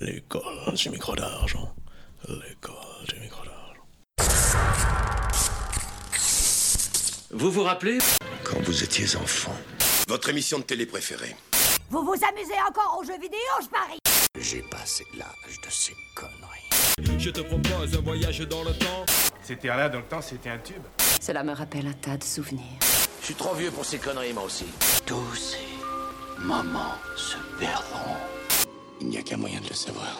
L'école du micro d'argent. L'école du micro d'argent. Vous vous rappelez? Quand vous étiez enfant. Votre émission de télé préférée Vous vous amusez encore aux jeux vidéo, je parie? J'ai passé l'âge de ces conneries. Je te propose un voyage dans le temps. C'était là dans le temps, c'était un tube. Cela me rappelle un tas de souvenirs. Je suis trop vieux pour ces conneries, moi aussi. Tous ces moments se perdront. Il n'y a qu'un moyen de le savoir.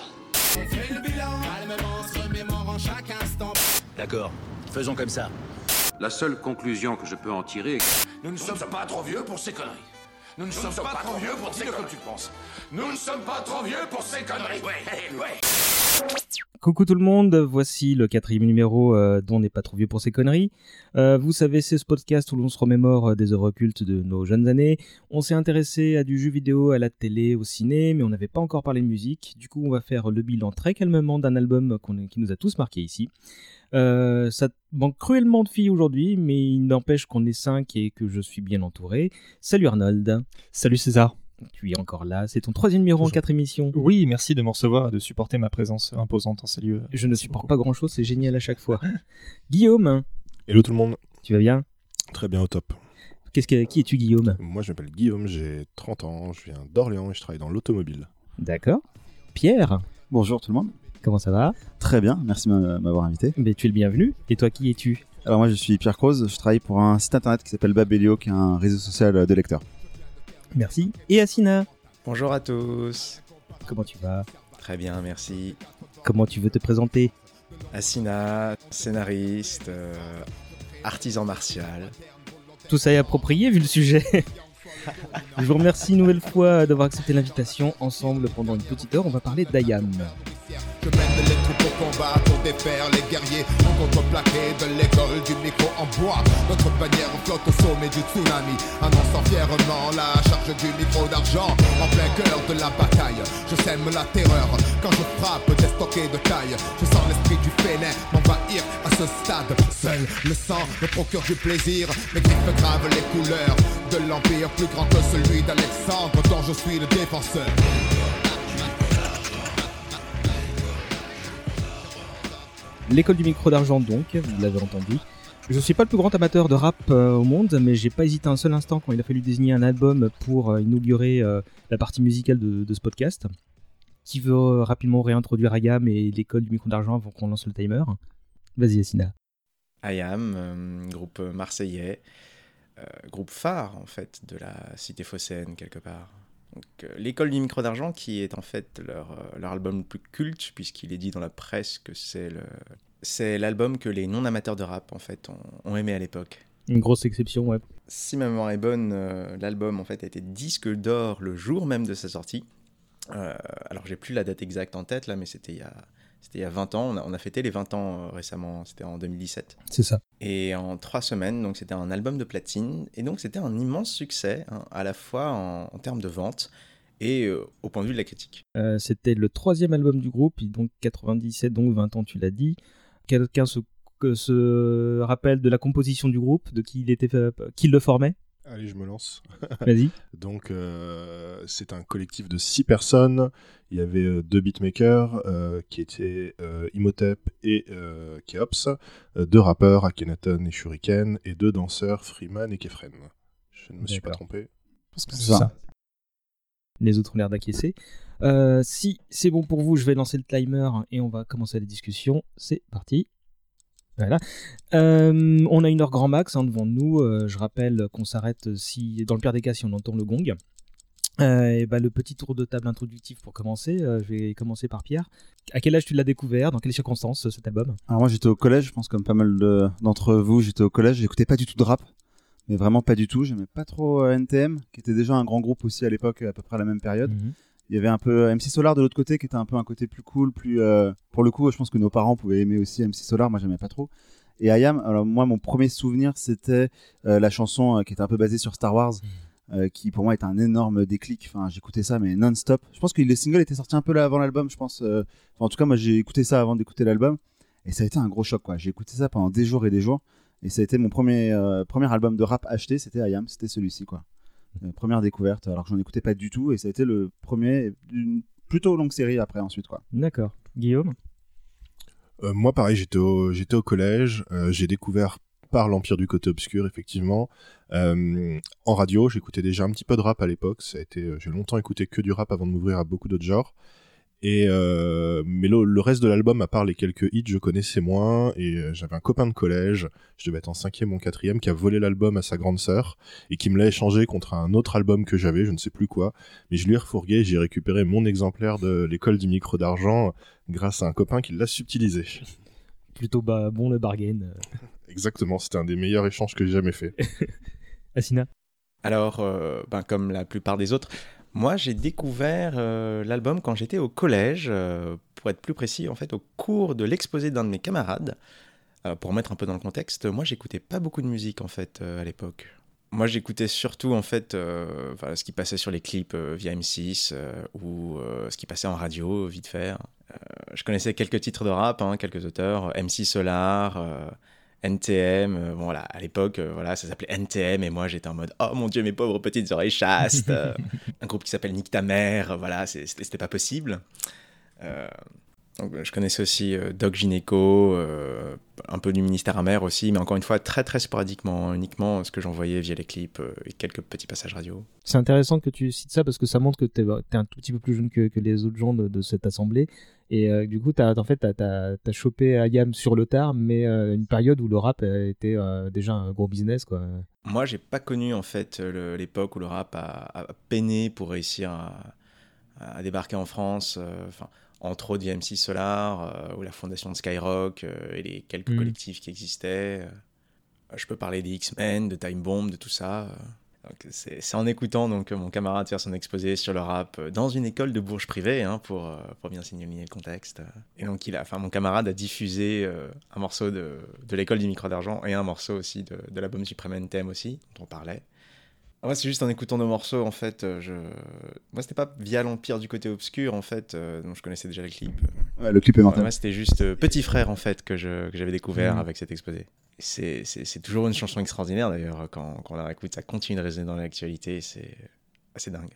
D'accord, faisons comme ça. La seule conclusion que je peux en tirer est que Nous ne sommes pas trop vieux pour ces conneries. Nous ne sommes pas trop vieux pour ces conneries. tu penses. Nous ne sommes pas trop vieux pour ces conneries. Ouais, ouais. Coucou tout le monde, voici le quatrième numéro euh, dont on n'est pas trop vieux pour ces conneries. Euh, vous savez, c'est ce podcast où l'on se remémore euh, des œuvres cultes de nos jeunes années. On s'est intéressé à du jeu vidéo, à la télé, au ciné, mais on n'avait pas encore parlé de musique. Du coup, on va faire le bilan très calmement d'un album qui nous a tous marqué ici. Ça manque cruellement de filles aujourd'hui, mais il n'empêche qu'on est cinq et que je suis bien entouré. Salut Arnold, Salut César. Tu es encore là. C'est ton troisième numéro en quatre émissions. Oui, merci de me recevoir et de supporter ma présence imposante en ces lieux. Je ne supporte pas grand chose, c'est génial à chaque fois. Guillaume, Hello tout le monde, tu vas bien? Très bien au top. Qu'est-ce que, Qui es-tu, Guillaume? Moi je m'appelle Guillaume, j'ai 30 ans, je viens d'Orléans et je travaille dans l'automobile. D'accord. Pierre, Bonjour tout le monde. comment ça va? Très bien, merci de m'a- m'avoir invité. Ben, Tu es le bienvenu. Et toi, qui es-tu? Alors moi je suis Pierre Croze, je travaille pour un site internet qui s'appelle Babelio, qui est un réseau social de lecteurs. Merci. Et Assina, Bonjour à tous. comment tu vas? Très bien, merci. Comment tu veux te présenter? Asina, scénariste, euh, artisan martial. Tout ça est approprié vu le sujet. Je vous remercie une nouvelle fois d'avoir accepté l'invitation. Ensemble, pendant une petite heure, on va parler d'Ayam. Je mène les troupes au combat pour défaire les guerriers en contreplaqué de l'école du micro en bois. Notre bannière flotte au sommet du tsunami, annonçant fièrement la charge du micro d'argent en plein cœur de la bataille. Je sème la terreur quand je frappe des stockés de taille. Je sens l'esprit du félin m'envahir à ce stade. Seul le sang me procure du plaisir, mes griffes gravent les couleurs de l'empire plus grand que celui d'Alexandre dont je suis le défenseur. L'école du micro d'argent, donc, vous l'avez entendu. Je suis pas le plus grand amateur de rap euh, au monde, mais j'ai pas hésité un seul instant quand il a fallu désigner un album pour euh, inaugurer euh, la partie musicale de, ce podcast. Qui veut rapidement réintroduire Ayam et l'école du micro d'argent avant qu'on lance le timer Vas-y, Assina. IAM, euh, groupe marseillais, groupe phare en fait de la cité phocéenne quelque part. Euh, L'école du micro d'argent qui est en fait leur, euh, leur album le plus culte puisqu'il est dit dans la presse que c'est le c'est l'album que les non amateurs de rap en fait ont, ont aimé à l'époque. Une grosse exception, ouais. Si ma mémoire est bonne, euh, l'album en fait a été disque d'or le jour même de sa sortie. Euh, alors j'ai plus la date exacte en tête là, mais c'était il y a c'était il y a 20 ans. On a, on a fêté les 20 ans euh, récemment. C'était en 2017. C'est ça. Et en trois semaines, donc c'était un album de platine. Et donc c'était un immense succès, hein, à la fois en, en termes de vente et euh, au point de vue de la critique. Euh, C'était le troisième album du groupe, donc 97, donc 20 ans, tu l'as dit. Quelqu'un se, se rappelle de la composition du groupe, de qui il était, qui le formait? Allez, je me lance. Vas-y. Donc euh, c'est un collectif de 6 personnes. Il y avait euh, deux beatmakers euh, qui étaient euh, Imhotep et euh, Keops, deux rappeurs, Akhenaton et Shuriken, et deux danseurs, Freeman et Kefren. Je ne me suis pas trompé. Parce que C'est c'est ça. ça. Les autres ont l'air d'acquiescer. Euh, si c'est bon pour vous, je vais lancer le timer et on va commencer la discussion. C'est parti. Voilà. Euh, on a une heure grand max hein, devant nous. Euh, je rappelle qu'on s'arrête si, dans le pire des cas, si on entend le gong. Euh, et bah, le petit tour de table introductif pour commencer. Euh, je vais commencer par Pierre. À quel âge tu l'as découvert? Dans quelles circonstances cet album? Alors moi j'étais au collège, je pense comme pas mal de- d'entre vous, j'étais au collège, j'écoutais pas du tout de rap, mais vraiment pas du tout, j'aimais pas trop euh, NTM, qui était déjà un grand groupe aussi à l'époque, à peu près à la même période. Mhm. Il y avait un peu euh, MC Solar de l'autre côté, qui était un peu un côté plus cool, plus... euh, Pour le coup, je pense que nos parents pouvaient aimer aussi MC Solar, moi j'aimais pas trop. Et Ayam, alors moi mon premier souvenir c'était euh, la chanson euh, qui était un peu basée sur Star Wars, euh, qui pour moi est un énorme déclic. Enfin, j'écoutais ça mais non-stop. Je pense que les singles étaient sortis un peu là avant l'album, je pense. enfin, en tout cas, moi j'ai écouté ça avant d'écouter l'album et ça a été un gros choc quoi. J'ai écouté ça pendant des jours et des jours et ça a été mon premier premier album de rap acheté, c'était Ayam, c'était celui-ci quoi. Euh, première découverte, alors que j'en écoutais pas du tout et ça a été le premier d'une plutôt longue série après ensuite quoi. D'accord. Guillaume? Euh, moi, pareil, j'étais au, j'étais au collège. euh, j'ai découvert par l'Empire du côté obscur, effectivement. Euh, en radio, j'écoutais déjà un petit peu de rap à l'époque. Ça a été, j'ai longtemps écouté que du rap avant de m'ouvrir à beaucoup d'autres genres. Et euh, mais le, le reste de l'album, à part les quelques hits, je connaissais moins. Et euh, j'avais un copain de collège, je devais être en cinquième ou en quatrième, qui a volé l'album à sa grande sœur et qui me l'a échangé contre un autre album que j'avais, je ne sais plus quoi. Mais je lui ai refourgué, j'ai récupéré mon exemplaire de l'école du micro d'argent grâce à un copain qui l'a subtilisé. Plutôt bah, bon le bargain. euh. Exactement, c'était un des meilleurs échanges que j'ai jamais fait. Asina? Alors, euh, ben, comme la plupart des autres, moi j'ai découvert euh, l'album quand j'étais au collège, euh, pour être plus précis, en fait, au cours de l'exposé d'un de mes camarades. Euh, pour mettre un peu dans le contexte, moi j'écoutais pas beaucoup de musique en fait à l'époque. Moi j'écoutais surtout en fait ce qui passait sur les clips via M6 euh, ou ce qui passait en radio vite fait. Euh, je connaissais quelques titres de rap, hein, quelques auteurs, MC Solar, NTM, euh, bon, voilà, à l'époque, euh, voilà, ça s'appelait NTM, et moi j'étais en mode Oh mon dieu, mes pauvres petites oreilles chastes Euh, Un groupe qui s'appelle Nick ta mère, voilà, c'était pas possible. Donc, je connaissais aussi Doc Gynéco, un peu du ministère amer aussi, mais encore une fois, très très sporadiquement, uniquement ce que j'envoyais via les clips et quelques petits passages radio. C'est intéressant que tu cites ça parce que ça montre que tu es, un tout petit peu plus jeune que, les autres gens de cette assemblée. Et euh, du coup, as, en fait, tu as, chopé Ayam sur le tard, mais euh, une période où le rap euh, était euh, déjà un gros business. Quoi. Moi, j'ai pas connu en fait le- l'époque où le rap a, a peiné pour réussir à, à débarquer en France. Enfin, entre autres via MC Solar ou la fondation de Skyrock et les quelques Mhm. collectifs qui existaient. Je peux parler des X-Men, de Time Bomb, de tout ça. C'est en écoutant donc mon camarade faire son exposé sur le rap euh, dans une école de Bourges privée hein, pour, euh, pour bien signaler le contexte. Et donc il a, enfin mon camarade a diffusé euh, un morceau de, de l'école du micro d'argent et un morceau aussi de, de l'album Supreme NTM aussi dont on parlait. Ah, Moi, c'est juste en écoutant nos morceaux, en fait, euh, je... Moi, c'était pas via l'Empire du côté obscur, en fait, euh, dont je connaissais déjà le clip. Ouais, le clip est mortel. Moi, c'était juste euh, Petit Frère, en fait, que je- que j'avais découvert Mhm. avec cet exposé. C'est c'est- c'est toujours une chanson extraordinaire, d'ailleurs, quand, quand on la réécoute, ça continue de résonner dans l'actualité, c'est assez dingue.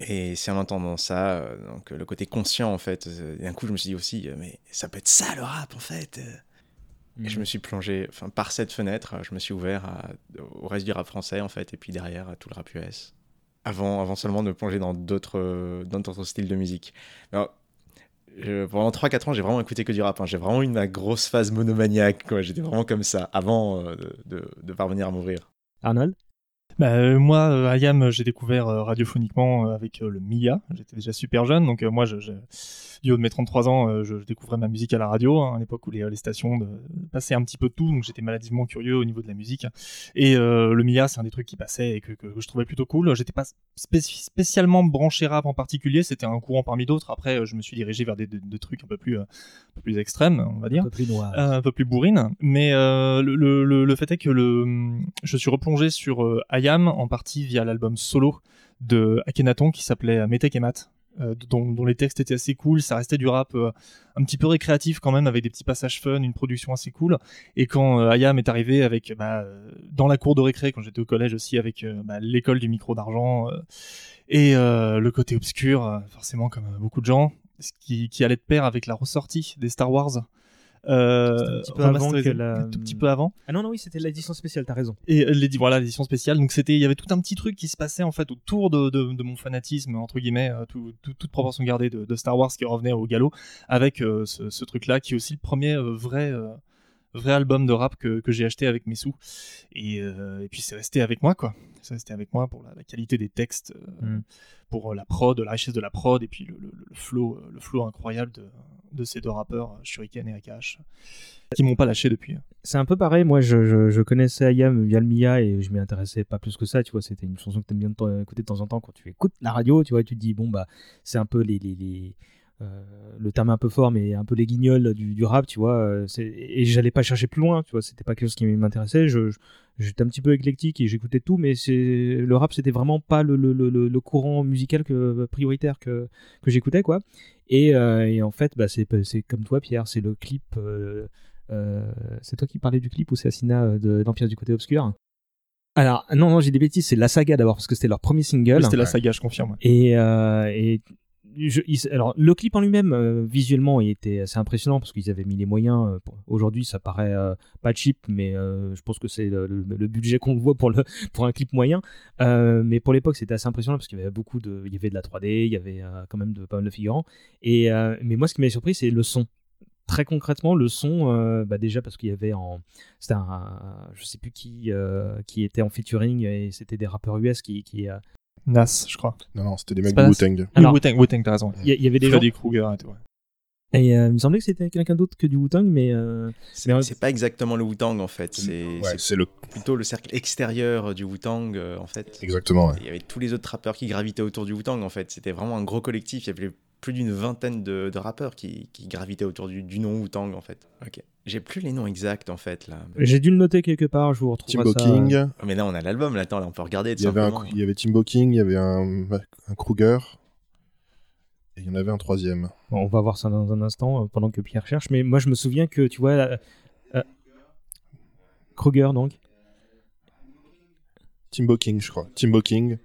Et c'est en entendant ça, euh, donc, le côté conscient, en fait, d'un coup, je me suis dit aussi, mais ça peut être ça, le rap, en fait Et je me suis plongé, enfin, par cette fenêtre, je me suis ouvert à- au reste du rap français, en fait, et puis derrière, à tout le rap US. Avant, avant seulement de me plonger dans d'autres euh, dans d'autres styles de musique. Alors, je- pendant 3-4 ans, j'ai vraiment écouté que du rap. hein. J'ai vraiment eu ma grosse phase monomaniaque. quoi. J'étais vraiment comme ça, avant euh, de, parvenir à m'ouvrir. Arnold? Bah, euh, moi, euh, Ayam, j'ai découvert euh, radiophoniquement euh, avec euh, le Mia. J'étais déjà super jeune, donc euh, moi, je, je- du haut de mes 33 ans, euh, je, je découvrais ma musique à la radio, hein, à l'époque où les, les stations de, passaient un petit peu de tout, donc j'étais maladivement curieux au niveau de la musique. Et euh, le Mia, c'est un des trucs qui passait et que, que je trouvais plutôt cool. J'étais pas spéci- spécialement branché rap en particulier, c'était un courant parmi d'autres. Après, euh, je me suis dirigé vers des, des- des trucs un peu plus, euh, un peu plus extrêmes, on va dire. Un peu plus noir. Euh, un peu plus bourrine. Mais euh, le, le, le- le fait est que le, je suis replongé sur euh, Ayam en partie via l'album solo de Akhenaton qui s'appelait Metek et Mat. Euh, dont, les textes étaient assez cool, ça restait du rap euh, un petit peu récréatif quand même, avec des petits passages fun, une production assez cool. Et quand euh, Ayam est arrivé avec bah, dans la cour de récré, quand j'étais au collège aussi, avec bah, l'école du micro d'argent et le côté obscur, forcément comme beaucoup de gens, ce qui, qui allait de pair avec la ressortie des Star Wars. Euh, C'était un petit peu avant remasterisé, que la- un tout petit peu avant. Ah non, non, oui, c'était l'édition spéciale, t'as raison. Et euh, l'édi- voilà l'édition spéciale. Donc c'était, il y avait tout un petit truc qui se passait en fait autour de, de, de mon fanatisme entre guillemets, euh, tout- tout- toute proportion gardée de, de Star Wars qui revenait au galop avec euh, ce, ce truc-là qui est aussi le premier euh, vrai euh, vrai album de rap que, que j'ai acheté avec mes sous. Et, euh, et puis c'est resté avec moi quoi. C'est resté avec moi pour la, la qualité des textes, euh, Mm. pour euh, la prod, la richesse de la prod et puis le, le, le flow, le flow incroyable de, de ces deux rappeurs, Shuriken et AKH, qui m'ont pas lâché depuis. C'est un peu pareil, moi je, je, je connaissais Ayam via le Mia et je m'y intéressais pas plus que ça, tu vois, c'était une chanson que t'aimes bien écouter de temps en temps quand tu écoutes la radio, tu vois, tu te dis, bon bah c'est un peu les... les, les le terme est un peu fort, mais un peu les guignols du, du rap, tu vois, euh, et j'allais pas chercher plus loin, tu vois, c'était pas quelque chose qui m'intéressait, je, j'étais un petit peu éclectique et j'écoutais tout, mais c'est le rap c'était vraiment pas le, le, le, le courant musical que, prioritaire que, que j'écoutais, quoi. Et, euh, et en fait, bah, c'est comme toi, Pierre, c'est le clip. euh, euh, c'est toi qui parlais du clip ou c'est Asina euh, de l'Empire du côté obscur? Alors, non, non, j'ai des bêtises, c'est la saga d'abord, parce que c'était leur premier single. Oui, c'était la saga, je confirme. euh, et alors, le clip en lui-même, euh, visuellement, il était assez impressionnant parce qu'ils avaient mis les moyens. euh, Aujourd'hui, ça paraît euh, pas cheap, mais je pense que c'est le, budget qu'on voit pour, un clip moyen. Mais pour l'époque, c'était assez impressionnant parce qu'il y avait beaucoup de, il y avait de la 3D, il y avait quand même pas mal de figurants. Mais moi, ce qui m'a surpris, c'est le son. Très concrètement, le son, bah déjà parce qu'il y avait en, c'était un, je sais plus qui, qui était en featuring et c'était des rappeurs US qui, Nas, je crois. Non, non, c'était des mecs de. Wu-Tang. Oui, Wu-Tang, Wu-Tang, t'as raison. Il y, avait des Freddy gens. Krueger et tout. ouais. Et euh, il me semblait que c'était quelqu'un d'autre que du Wu-Tang, mais. euh, C'est mais, c'est pas exactement le Wu-Tang en fait, c'est Ouais, c'est le. plutôt le cercle extérieur du Wu-Tang euh, en fait. Exactement, ouais. Il y avait tous les autres rappeurs qui gravitaient autour du Wu-Tang en fait. C'était vraiment un gros collectif. Il y avait plus d'une vingtaine de, de rappeurs qui, qui gravitaient autour du, du nom Wu-Tang en fait. Ok. J'ai plus les noms exacts en fait là. J'ai dû le noter quelque part, je vous retrouve Timbo ça. King. Mais là on a l'album là, attends, là on peut regarder Il y, avait un, il y avait Timbo King, il y avait un, un Kruger. Et il y en avait un troisième. Bon, on va voir ça dans un instant euh, pendant que Pierre cherche. Mais moi, je me souviens que, tu vois, euh, euh, Kruger, donc, Timbo King, je crois. Timbo King,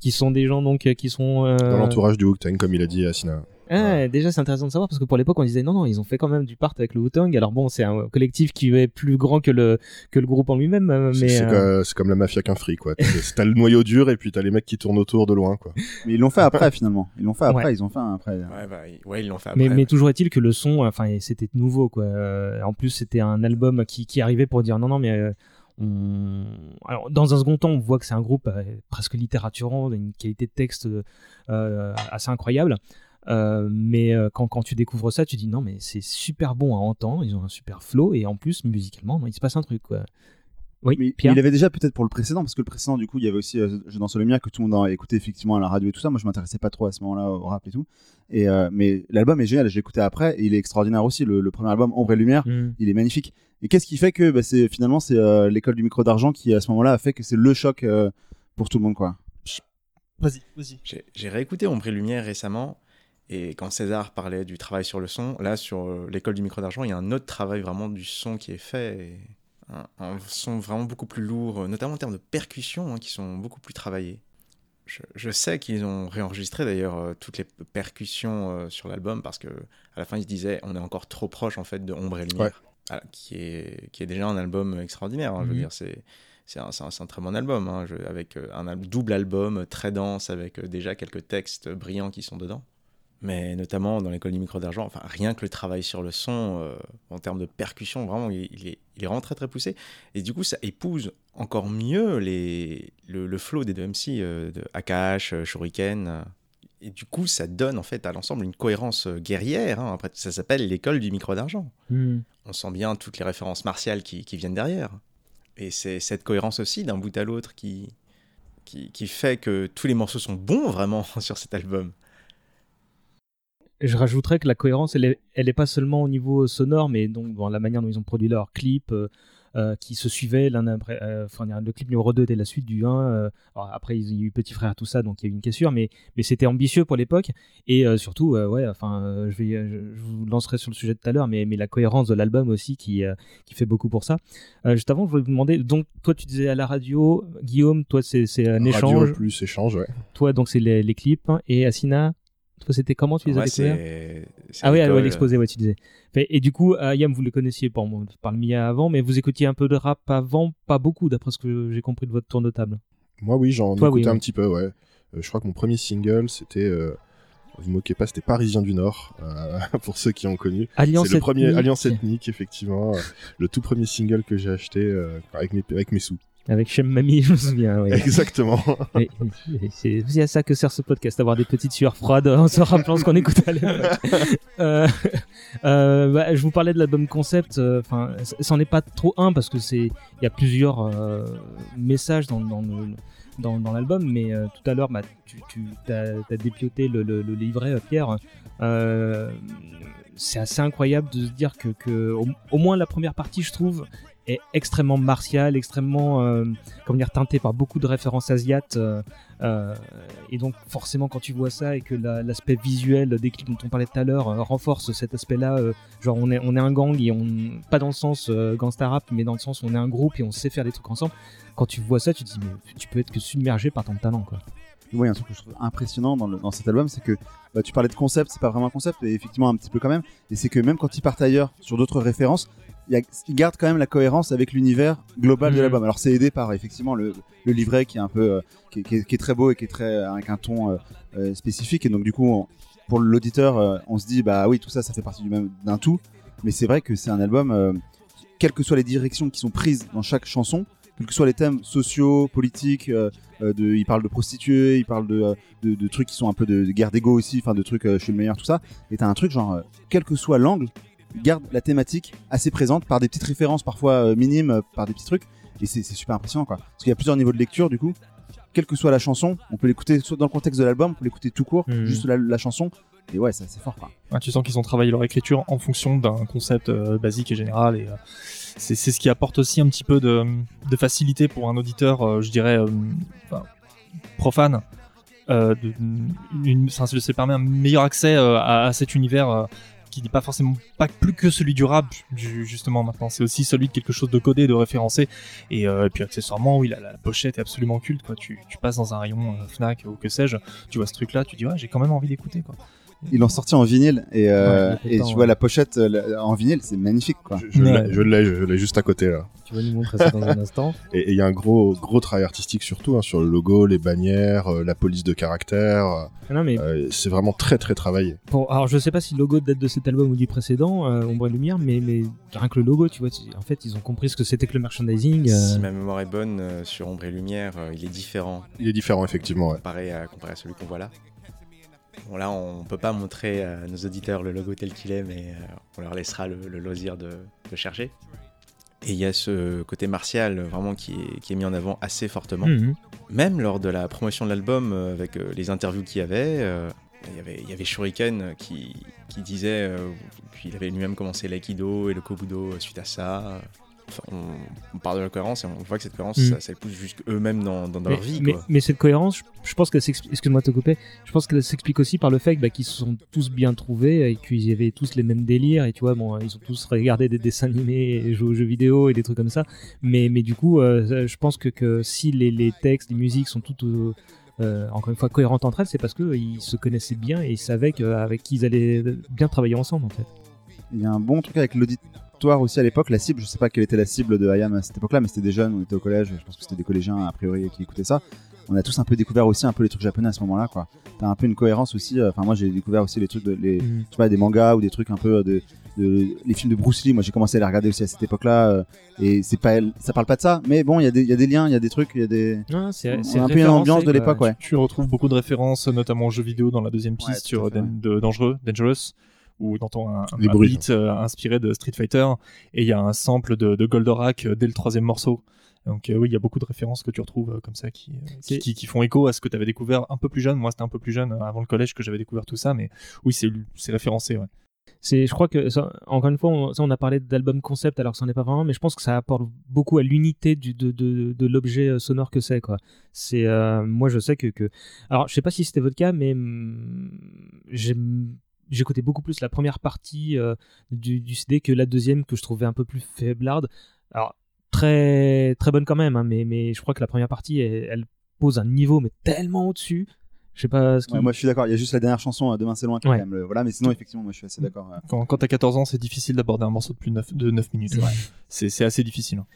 qui sont des gens donc euh, qui sont. euh, dans l'entourage du Wu-Tang, comme il a dit à Sina. Ah, Déjà, c'est intéressant de savoir parce que pour l'époque, on disait non, non, ils ont fait quand même du part avec le Wu-Tang. Alors bon, c'est un collectif qui est plus grand que le, que le groupe en lui-même. euh, C'est Mais, c'est euh, comme, la mafia qu'un fric, quoi. T'as t'as le noyau dur et puis t'as les mecs qui tournent autour de loin, quoi. Mais ils l'ont fait après finalement. Ils l'ont fait après. Ouais. Ils ont fait un après. Ouais, bah, ils- ouais, ils l'ont fait après. mais, toujours est-il que le son, enfin, c'était nouveau, quoi. Euh, En plus, c'était un album qui, qui arrivait pour dire non, non, mais euh, Alors, dans un second temps, on voit que c'est un groupe euh, presque littératurant, une qualité de texte euh, assez incroyable. Euh, mais quand, quand tu découvres ça, tu dis non, mais c'est super bon à entendre, ils ont un super flow, et en plus, musicalement, il se passe un truc. Oui, Mais il avait déjà peut-être pour le précédent, parce que le précédent, du coup, il y avait aussi euh, Je danse le mien que tout le monde a écouté effectivement à la radio et tout ça. Moi, je m'intéressais pas trop à ce moment-là au rap et tout. Et euh, mais l'album est génial. Je l'ai écouté après et il est extraordinaire aussi. Le, le premier album, Ombre et Lumière, Mm. il est magnifique. Et qu'est-ce qui fait que bah, c'est finalement c'est euh, l'école du micro d'argent qui à ce moment-là a fait que c'est le choc euh, pour tout le monde, quoi? Vas-y, vas-y. J'ai j'ai réécouté Ombre et Lumière récemment, et quand César parlait du travail sur le son, là, sur euh, l'école du micro d'argent, il y a un autre travail vraiment du son qui est fait, et un, un son vraiment beaucoup plus lourd, euh, notamment en termes de percussions, hein, qui sont beaucoup plus travaillées. Je, je sais qu'ils ont réenregistré d'ailleurs euh, toutes les percussions euh, sur l'album, parce que à la fin, ils se disaient, on est encore trop proche en fait de Ombre et Lumière, qui, est, qui est déjà un album extraordinaire, hein, je veux Mhm. dire, c'est... C'est un, un- un très bon album, hein, je- avec un double album très dense, avec déjà quelques textes brillants qui sont dedans. Mais notamment dans l'école du micro d'argent, enfin rien que le travail sur le son, euh, en termes de percussion, vraiment, il, il est, il est vraiment très très poussé. Et du coup, ça épouse encore mieux les, le, le flow des deux MC, euh, de Akash, euh, Shuriken. euh. Et du coup, ça donne en fait à l'ensemble une cohérence guerrière. hein. Après, ça s'appelle l'école du micro d'argent Mm. on sent bien toutes les références martiales qui, qui viennent derrière. Et c'est cette cohérence aussi d'un bout à l'autre qui, qui, qui fait que tous les morceaux sont bons vraiment sur cet album. Je rajouterais que la cohérence, elle est, elle est pas seulement au niveau sonore, mais donc dans la manière dont ils ont produit leurs clips, euh, euh, qui se suivaient l'un après. euh, Enfin, le clip numéro 2 était la suite du 1. euh, alors après, ils ont eu Petit Frère, tout ça, donc il y a eu une cassure, mais, mais c'était ambitieux pour l'époque. Et euh, surtout, euh, ouais, enfin, euh, je, vais, je, je vous lancerai sur le sujet tout à l'heure, mais, mais la cohérence de l'album aussi qui, euh, qui fait beaucoup pour ça. Euh, juste avant, je voulais vous demander, donc toi, tu disais à la radio, Guillaume, toi, c'est un Radio échange. plus échange, ouais. Toi, donc, c'est les, les clips. hein, Et Asina, c'était comment tu les as Ouais, découverts Ah oui, l'école, ouais, l'exposé, ouais, tu disais. Fait- Et du coup, Ayam, vous le connaissiez par, par le Mia avant, mais vous écoutiez un peu de rap avant, pas beaucoup, d'après ce que j'ai compris de votre tour de table. Moi, oui, j'en oui, écoutais oui. un petit peu, ouais. Euh, je crois que mon premier single, c'était. euh, vous moquez pas, c'était Parisien du Nord, euh, pour ceux qui ont connu. Alliance C'est le premier Ethnique. Alliance Ethnique, effectivement. euh, le tout premier single que j'ai acheté euh, avec, mes, avec mes sous. Avec Shem Mami, je me souviens. oui. Exactement. C'est aussi à ça que sert ce podcast, avoir des petites sueurs froides en se rappelant ce qu'on écoutait à l'époque. Euh, euh, bah, je vous parlais de l'album concept. euh, Enfin, c- c'en est pas trop un parce que c'est il y a plusieurs euh, messages dans, dans le dans, dans l'album, mais euh, tout à l'heure, bah, tu, tu as, dépioté le, le- le livret, euh, Pierre. Euh, c'est assez incroyable de se dire que, que au, au moins la première partie, je trouve, est extrêmement martiale, extrêmement euh, comment dire, teintée par beaucoup de références asiates. euh, euh, et donc forcément quand tu vois ça et que la- l'aspect visuel des clips dont on parlait tout à l'heure renforce cet aspect-là, genre on est, on est un gang et on pas dans le sens gangsta rap, mais dans le sens on est un groupe et on sait faire des trucs ensemble. Quand tu vois ça, tu te dis mais tu peux être que submergé par ton talent quoi. A un truc que je trouve impressionnant dans, cet album, c'est que bah, tu parlais de concept, c'est pas vraiment un concept, et effectivement un petit peu quand même. Et c'est que même quand ils partent ailleurs sur d'autres références, il a- gardent quand même la cohérence avec l'univers global de Mhm. l'album. Alors c'est aidé par effectivement le, le livret qui est un peu, euh, qui, est- qui est, qui est très beau et qui est très avec un ton euh, euh, spécifique. Et donc du coup, on- pour l'auditeur, euh, on se dit bah oui, tout ça, ça fait partie du même d'un tout. Mais c'est vrai que c'est un album, euh, quelles que soient les directions qui sont prises dans chaque chanson, quels que soient les thèmes sociaux, politiques, euh, euh, de, il parle de prostituées, il parle de, euh, de, de trucs qui sont un peu de, de guerre d'ego aussi, enfin de trucs euh, je suis le meilleur, tout ça. Et t'as un truc genre, euh, quel que soit l'angle, garde la thématique assez présente par des petites références parfois euh, minimes, euh, par des petits trucs. Et c'est super impressionnant quoi. Parce qu'il y a plusieurs niveaux de lecture du coup. Quelle que soit la chanson, on peut l'écouter soit dans le contexte de l'album, on peut l'écouter tout court, Mhm. juste la, la chanson. Et ouais, c'est assez fort quoi. Ouais, tu sens qu'ils ont travaillé leur écriture en fonction d'un concept euh, basique et général et euh, c'est ce qui apporte aussi un petit peu de, de facilité pour un auditeur, euh, je dirais, enfin, profane. Euh, de, une, enfin, ça permet un meilleur accès euh, à, à cet univers euh, qui n'est pas forcément pas plus que celui du rap justement maintenant. C'est aussi celui de quelque chose de codé de référencé. Et, euh, puis accessoirement oui la, pochette est absolument culte quoi. Tu, tu passes dans un rayon euh, Fnac ou que sais-je. Tu vois ce truc là tu dis ouais j'ai quand même envie d'écouter quoi Ils l'ont sorti en vinyle et, euh, Ouais, et tu vois ouais. la pochette la- en vinyle, c'est magnifique quoi. Je l'ai, je l'ai, je l'ai juste à côté là. Tu vas nous montrer ça dans un instant. Et il y a un gros, gros travail artistique surtout hein, sur le logo, les bannières, euh, la police de caractère. Ah non, mais- euh, c'est vraiment très très travaillé. Alors je sais pas si le logo date de cet album ou du précédent, euh, Ombre et Lumière, mais, mais rien que le logo, tu vois, tu- en fait ils ont compris ce que c'était que le merchandising. euh, Si ma mémoire est bonne, euh, sur Ombre et Lumière, euh, il est différent. Il est différent effectivement. Ouais. Comparé à, comparé à celui qu'on voit là. Bon là, on peut pas montrer à nos auditeurs le logo tel qu'il est, mais euh, on leur laissera le, le loisir de, de chercher. Et il y a ce côté martial vraiment qui est, qui est mis en avant assez fortement. Mhm. Même lors de la promotion de l'album, euh, avec euh, les interviews qu'il y avait, euh, il y avait, il y avait Shuriken qui, qui disait euh, qu'il avait lui-même commencé l'aïkido et le kobudo euh, suite à ça. On, on parle de la cohérence et on voit que cette cohérence, Mhm. ça, ça les pousse jusqu'eux-mêmes dans, dans, dans mais, leur vie. mais, quoi. mais cette cohérence, je, je pense qu'elle s'explique. Excuse-moi de te couper. Je pense qu'elle s'explique aussi par le fait bah, qu'ils se sont tous bien trouvés et qu'ils avaient tous les mêmes délires. Et tu vois, bon, ils ont tous regardé des dessins animés et joué aux jeux vidéo et des trucs comme ça. Mais, mais du coup, euh, je pense que, que si les, les textes, les musiques sont toutes. euh, euh, encore une fois cohérentes entre elles, c'est parce qu'ils se connaissaient bien et ils savaient qu'avec qui ils allaient bien travailler ensemble en fait. Il y a un bon truc avec l'auditoire aussi à l'époque, la cible, je sais pas quelle était la cible de IAM à cette époque-là, mais c'était des jeunes, on était au collège, je pense que c'était des collégiens a priori qui écoutaient ça. On a tous un peu découvert aussi un peu les trucs japonais à ce moment-là, quoi. T'as un peu une cohérence aussi. euh, Enfin, moi j'ai découvert aussi les trucs de, les, Mhm. je sais pas, des mangas ou des trucs un peu euh, de, de- les films de Bruce Lee. Moi j'ai commencé à les regarder aussi à cette époque-là, euh, et c'est pas, ça parle pas de ça, mais bon, il y a des, il y a des liens, il y a des trucs, il y a des. Non, c'est- on c'est a un peu une ambiance de l'époque, quoi. ouais. Tu retrouves beaucoup de références, notamment aux jeux vidéo dans la deuxième piste Ouais, sur Dan- de Dangereux, Dangerous, où t'entends un, un, un beat euh, inspiré de Street Fighter, et il y a un sample de, de Goldorak euh, dès le troisième morceau. Donc euh, oui, il y a beaucoup de références que tu retrouves euh, comme ça qui, euh, qui, C'est- qui- qui font écho à ce que tu avais découvert un peu plus jeune. Moi, c'était un peu plus jeune, avant le collège, que j'avais découvert tout ça, mais oui, c'est c'est référencé. Ouais. C'est, je crois que, ça, encore une fois, on, ça, on a parlé d'album concept alors que ça n'est pas vraiment, mais je pense que ça apporte beaucoup à l'unité de, de, de l'objet sonore que c'est, quoi. C'est, euh, moi, je sais que, que, alors, je sais pas si c'était votre cas, mais hum, j'aime- j'écoutais beaucoup plus la première partie euh, du, du CD que la deuxième que je trouvais un peu plus faiblarde. Alors, très, très bonne quand même, hein, mais, mais je crois que la première partie, elle, elle pose un niveau, mais tellement au-dessus. Je sais pas ce qui... Ouais, moi je suis d'accord. Il y a juste la dernière chanson, euh, Demain c'est loin, qui est Ouais. quand même le- voilà. Mais sinon effectivement, moi je suis assez d'accord. euh. Quand, quand t'as 14 ans, c'est difficile d'aborder un morceau de plus de 9, de 9 minutes. C'est c'est assez difficile. hein.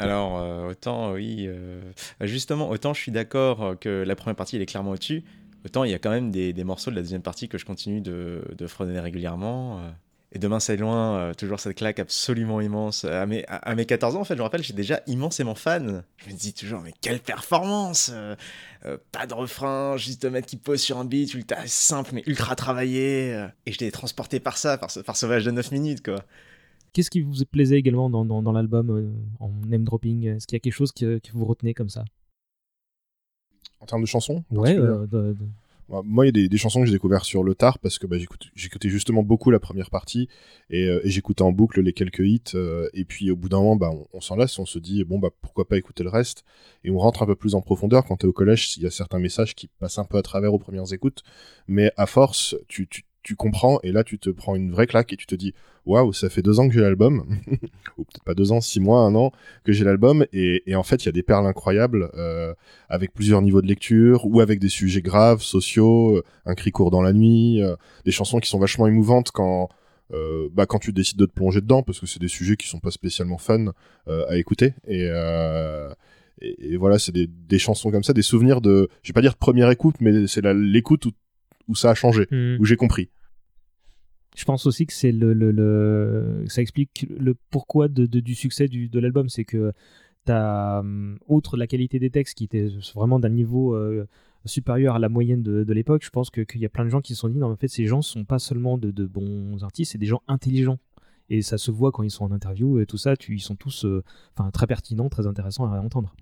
Alors, euh, autant, oui. euh, Justement, autant je suis d'accord que la première partie, elle est clairement au-dessus. Autant il y a quand même des, morceaux de la deuxième partie que je continue de, de fredonner régulièrement. euh. Et demain, c'est loin, euh, toujours cette claque absolument immense. À mes, à, mes 14 ans, en fait, je me rappelle, j'étais déjà immensément fan. Je me dis toujours, mais quelle performance euh, euh, Pas de refrain, juste de mec qui pose sur un beat, ultra simple, mais ultra travaillé. euh. Et j'étais transporté par ça, par ce, par de 9 minutes, quoi. Qu'est-ce qui vous plaisait également dans, l'album euh, en name dropping? Est-ce qu'il y a quelque chose que, que vous retenez comme ça? En termes de chansons Ouais, euh, de- de- Moi, il y a des, des chansons que j'ai découvert sur le tard parce que bah, j'écoutais justement beaucoup la première partie et, euh, et j'écoutais en boucle les quelques hits. euh, et puis au bout d'un moment, bah, on, on s'en lasse, on se dit bon bah pourquoi pas écouter le reste et on rentre un peu plus en profondeur. Quand tu es au collège, il y a certains messages qui passent un peu à travers aux premières écoutes, mais à force, tu, tu, tu comprends et là tu te prends une vraie claque et tu te dis waouh ça fait deux ans que j'ai l'album ou peut-être pas deux ans six mois un an que j'ai l'album et, et, en fait il y a des perles incroyables euh, avec plusieurs niveaux de lecture ou avec des sujets graves sociaux euh, un cri court dans la nuit euh, des chansons qui sont vachement émouvantes quand bah, quand tu décides de te plonger dedans parce que c'est des sujets qui sont pas spécialement fun à écouter et, et, voilà c'est des, des chansons comme ça des souvenirs de je vais pas dire première écoute mais c'est l'écoute où où ça a changé, Mm. où j'ai compris. Je pense aussi que c'est le, le, le- ça explique le pourquoi de, de- du succès du, de l'album, c'est que t'as hum, outre la qualité des textes qui était vraiment d'un niveau euh, supérieur à la moyenne de, de l'époque, je pense qu'il y a plein de gens qui se sont dit non en fait ces gens sont pas seulement de, de bons artistes, c'est des gens intelligents et ça se voit quand ils sont en interview et tout ça, tu, ils sont tous euh, enfin très pertinents, très intéressants à entendre.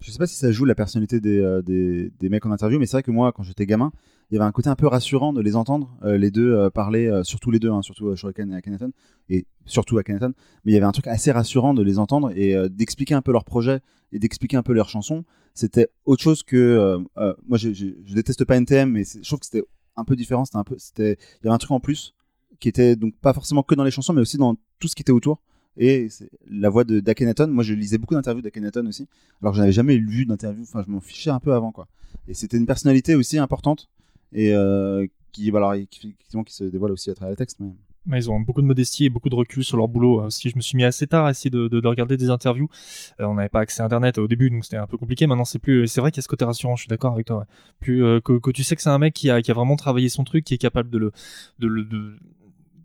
Je sais pas si ça joue la personnalité des, euh, des, des mecs en interview, mais c'est vrai que moi, quand j'étais gamin, il y avait un côté un peu rassurant de les entendre, euh, les deux euh, parler, surtout les deux, hein, surtout Shuriken et Akhenaton, et surtout Akhenaton, mais il y avait un truc assez rassurant de les entendre et d'expliquer un peu leur projet et d'expliquer un peu leurs chansons. C'était autre chose que. moi, je, déteste pas NTM, mais je trouve que c'était un peu différent. C'était un il y avait un truc en plus qui était donc pas forcément que dans les chansons, mais aussi dans tout ce qui était autour. Et la voix de d'Akhenaton. Moi, je lisais beaucoup d'interviews d'Akhenaton aussi, alors je n'avais jamais lu d'interview. Enfin, je m'en fichais un peu avant, quoi. Et c'était une personnalité aussi importante et euh, qui, voilà, et qui, qui se dévoile aussi à travers les textes. Mais... Ils ont beaucoup de modestie et beaucoup de recul sur leur boulot. Aussi, je me suis mis assez tard à essayer de, de- de regarder des interviews. Euh, on n'avait pas accès à Internet au début, donc c'était un peu compliqué. Maintenant, c'est plus. C'est vrai qu'il y a ce côté rassurant. Je suis d'accord avec toi. Plus euh, que, tu sais que c'est un mec qui a, vraiment travaillé son truc, qui est capable de le, le,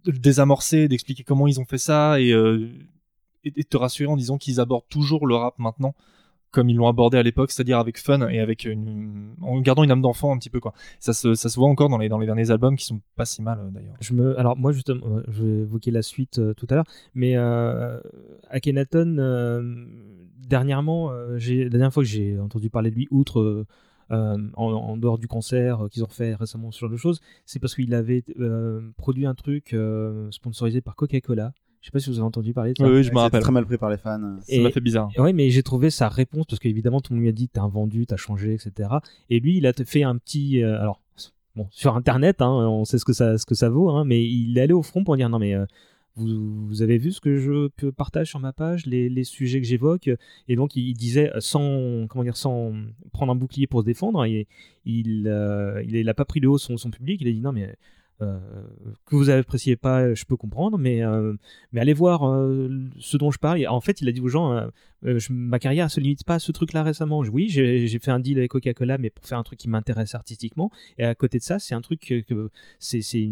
de le désamorcer, d'expliquer comment ils ont fait ça et, euh, te rassurer en disant qu'ils abordent toujours le rap maintenant comme ils l'ont abordé à l'époque, c'est-à-dire avec fun et avec en gardant une âme d'enfant un petit peu quoi. Ça se, voit encore dans les, derniers albums qui sont pas si mal euh, d'ailleurs. Je me, alors moi justement, euh, je vais évoquer la suite tout à l'heure, mais euh, Akhenaton, dernièrement, la dernière fois que j'ai entendu parler de lui, outre euh, en, en dehors du concert euh, qu'ils ont fait récemment ce genre de choses, c'est parce qu'il avait euh, produit un truc euh, sponsorisé par Coca-Cola. Je sais pas si vous avez entendu parler de ça. Oui, oui, je me rappelle. très mal pris par les fans. Ça m'a fait bizarre. Oui, mais j'ai trouvé sa réponse parce qu'évidemment tout le monde lui a dit t'as un vendu, t'as changé, etc. Et lui, il a fait un petit, euh, alors bon, sur Internet, hein, on sait ce que ça, ce que ça vaut, hein, mais il est allé au front pour dire non mais euh, vous, avez vu ce que je partage sur ma page, les, sujets que j'évoque, et donc il, disait euh, sans comment dire sans prendre un bouclier pour se défendre, il, euh, il, il a pas pris de haut son, son public, il a dit non mais euh, que vous appréciez pas, je peux comprendre, mais, euh, mais allez voir euh, ce dont je parle. En fait, il a dit aux gens, euh, euh, je- ma carrière se limite pas à ce truc-là récemment. Oui, j'ai fait un deal avec Coca-Cola, mais pour faire un truc qui m'intéresse artistiquement. Et à côté de ça, c'est un truc que, c'est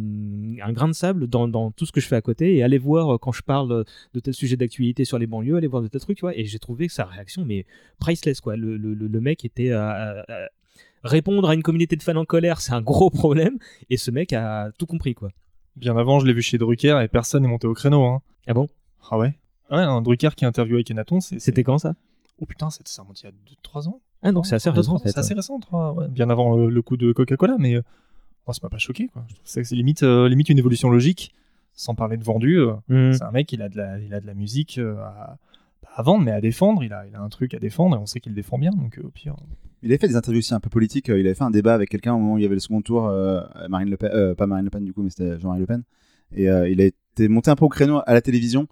un grain de sable dans, tout ce que je fais à côté. Et allez voir euh, quand je parle de tel sujet d'actualité sur les banlieues, allez voir de tel truc, tu vois. Et j'ai trouvé que sa réaction, mais priceless, quoi. Le, le, mec était à- répondre à une communauté de fans en colère, c'est un gros problème. Et ce mec a tout compris, quoi. Bien avant, je l'ai vu chez Drucker et personne n'est monté au créneau. Hein. Ah bon? Ah ouais? Ouais, un Drucker qui a interviewé Kenaton, c'est. C'était quand ça? Oh putain, ça remonte il y a 3 ans Ah donc c'est assez récent, trois en fait. C'est assez récent, trois, ouais. bien avant euh, le coup de Coca-Cola, mais euh, moi, ça m'a pas choqué. Quoi. C'est limite, euh, limite une évolution logique, sans parler de vendu. euh, Mhm. C'est un mec, il a de la, il a de la musique euh, à, pas à vendre, mais à défendre. Il a, il a un truc à défendre et on sait qu'il le défend bien, donc euh, au pire. Il avait fait des interviews aussi un peu politiques. euh, Il avait fait un débat avec quelqu'un au moment où il y avait le second tour, euh, Marine Le Pen, euh, pas Marine Le Pen du coup, mais c'était Jean-Marie Le Pen. Et euh, il a été monté un peu au créneau à la télévision,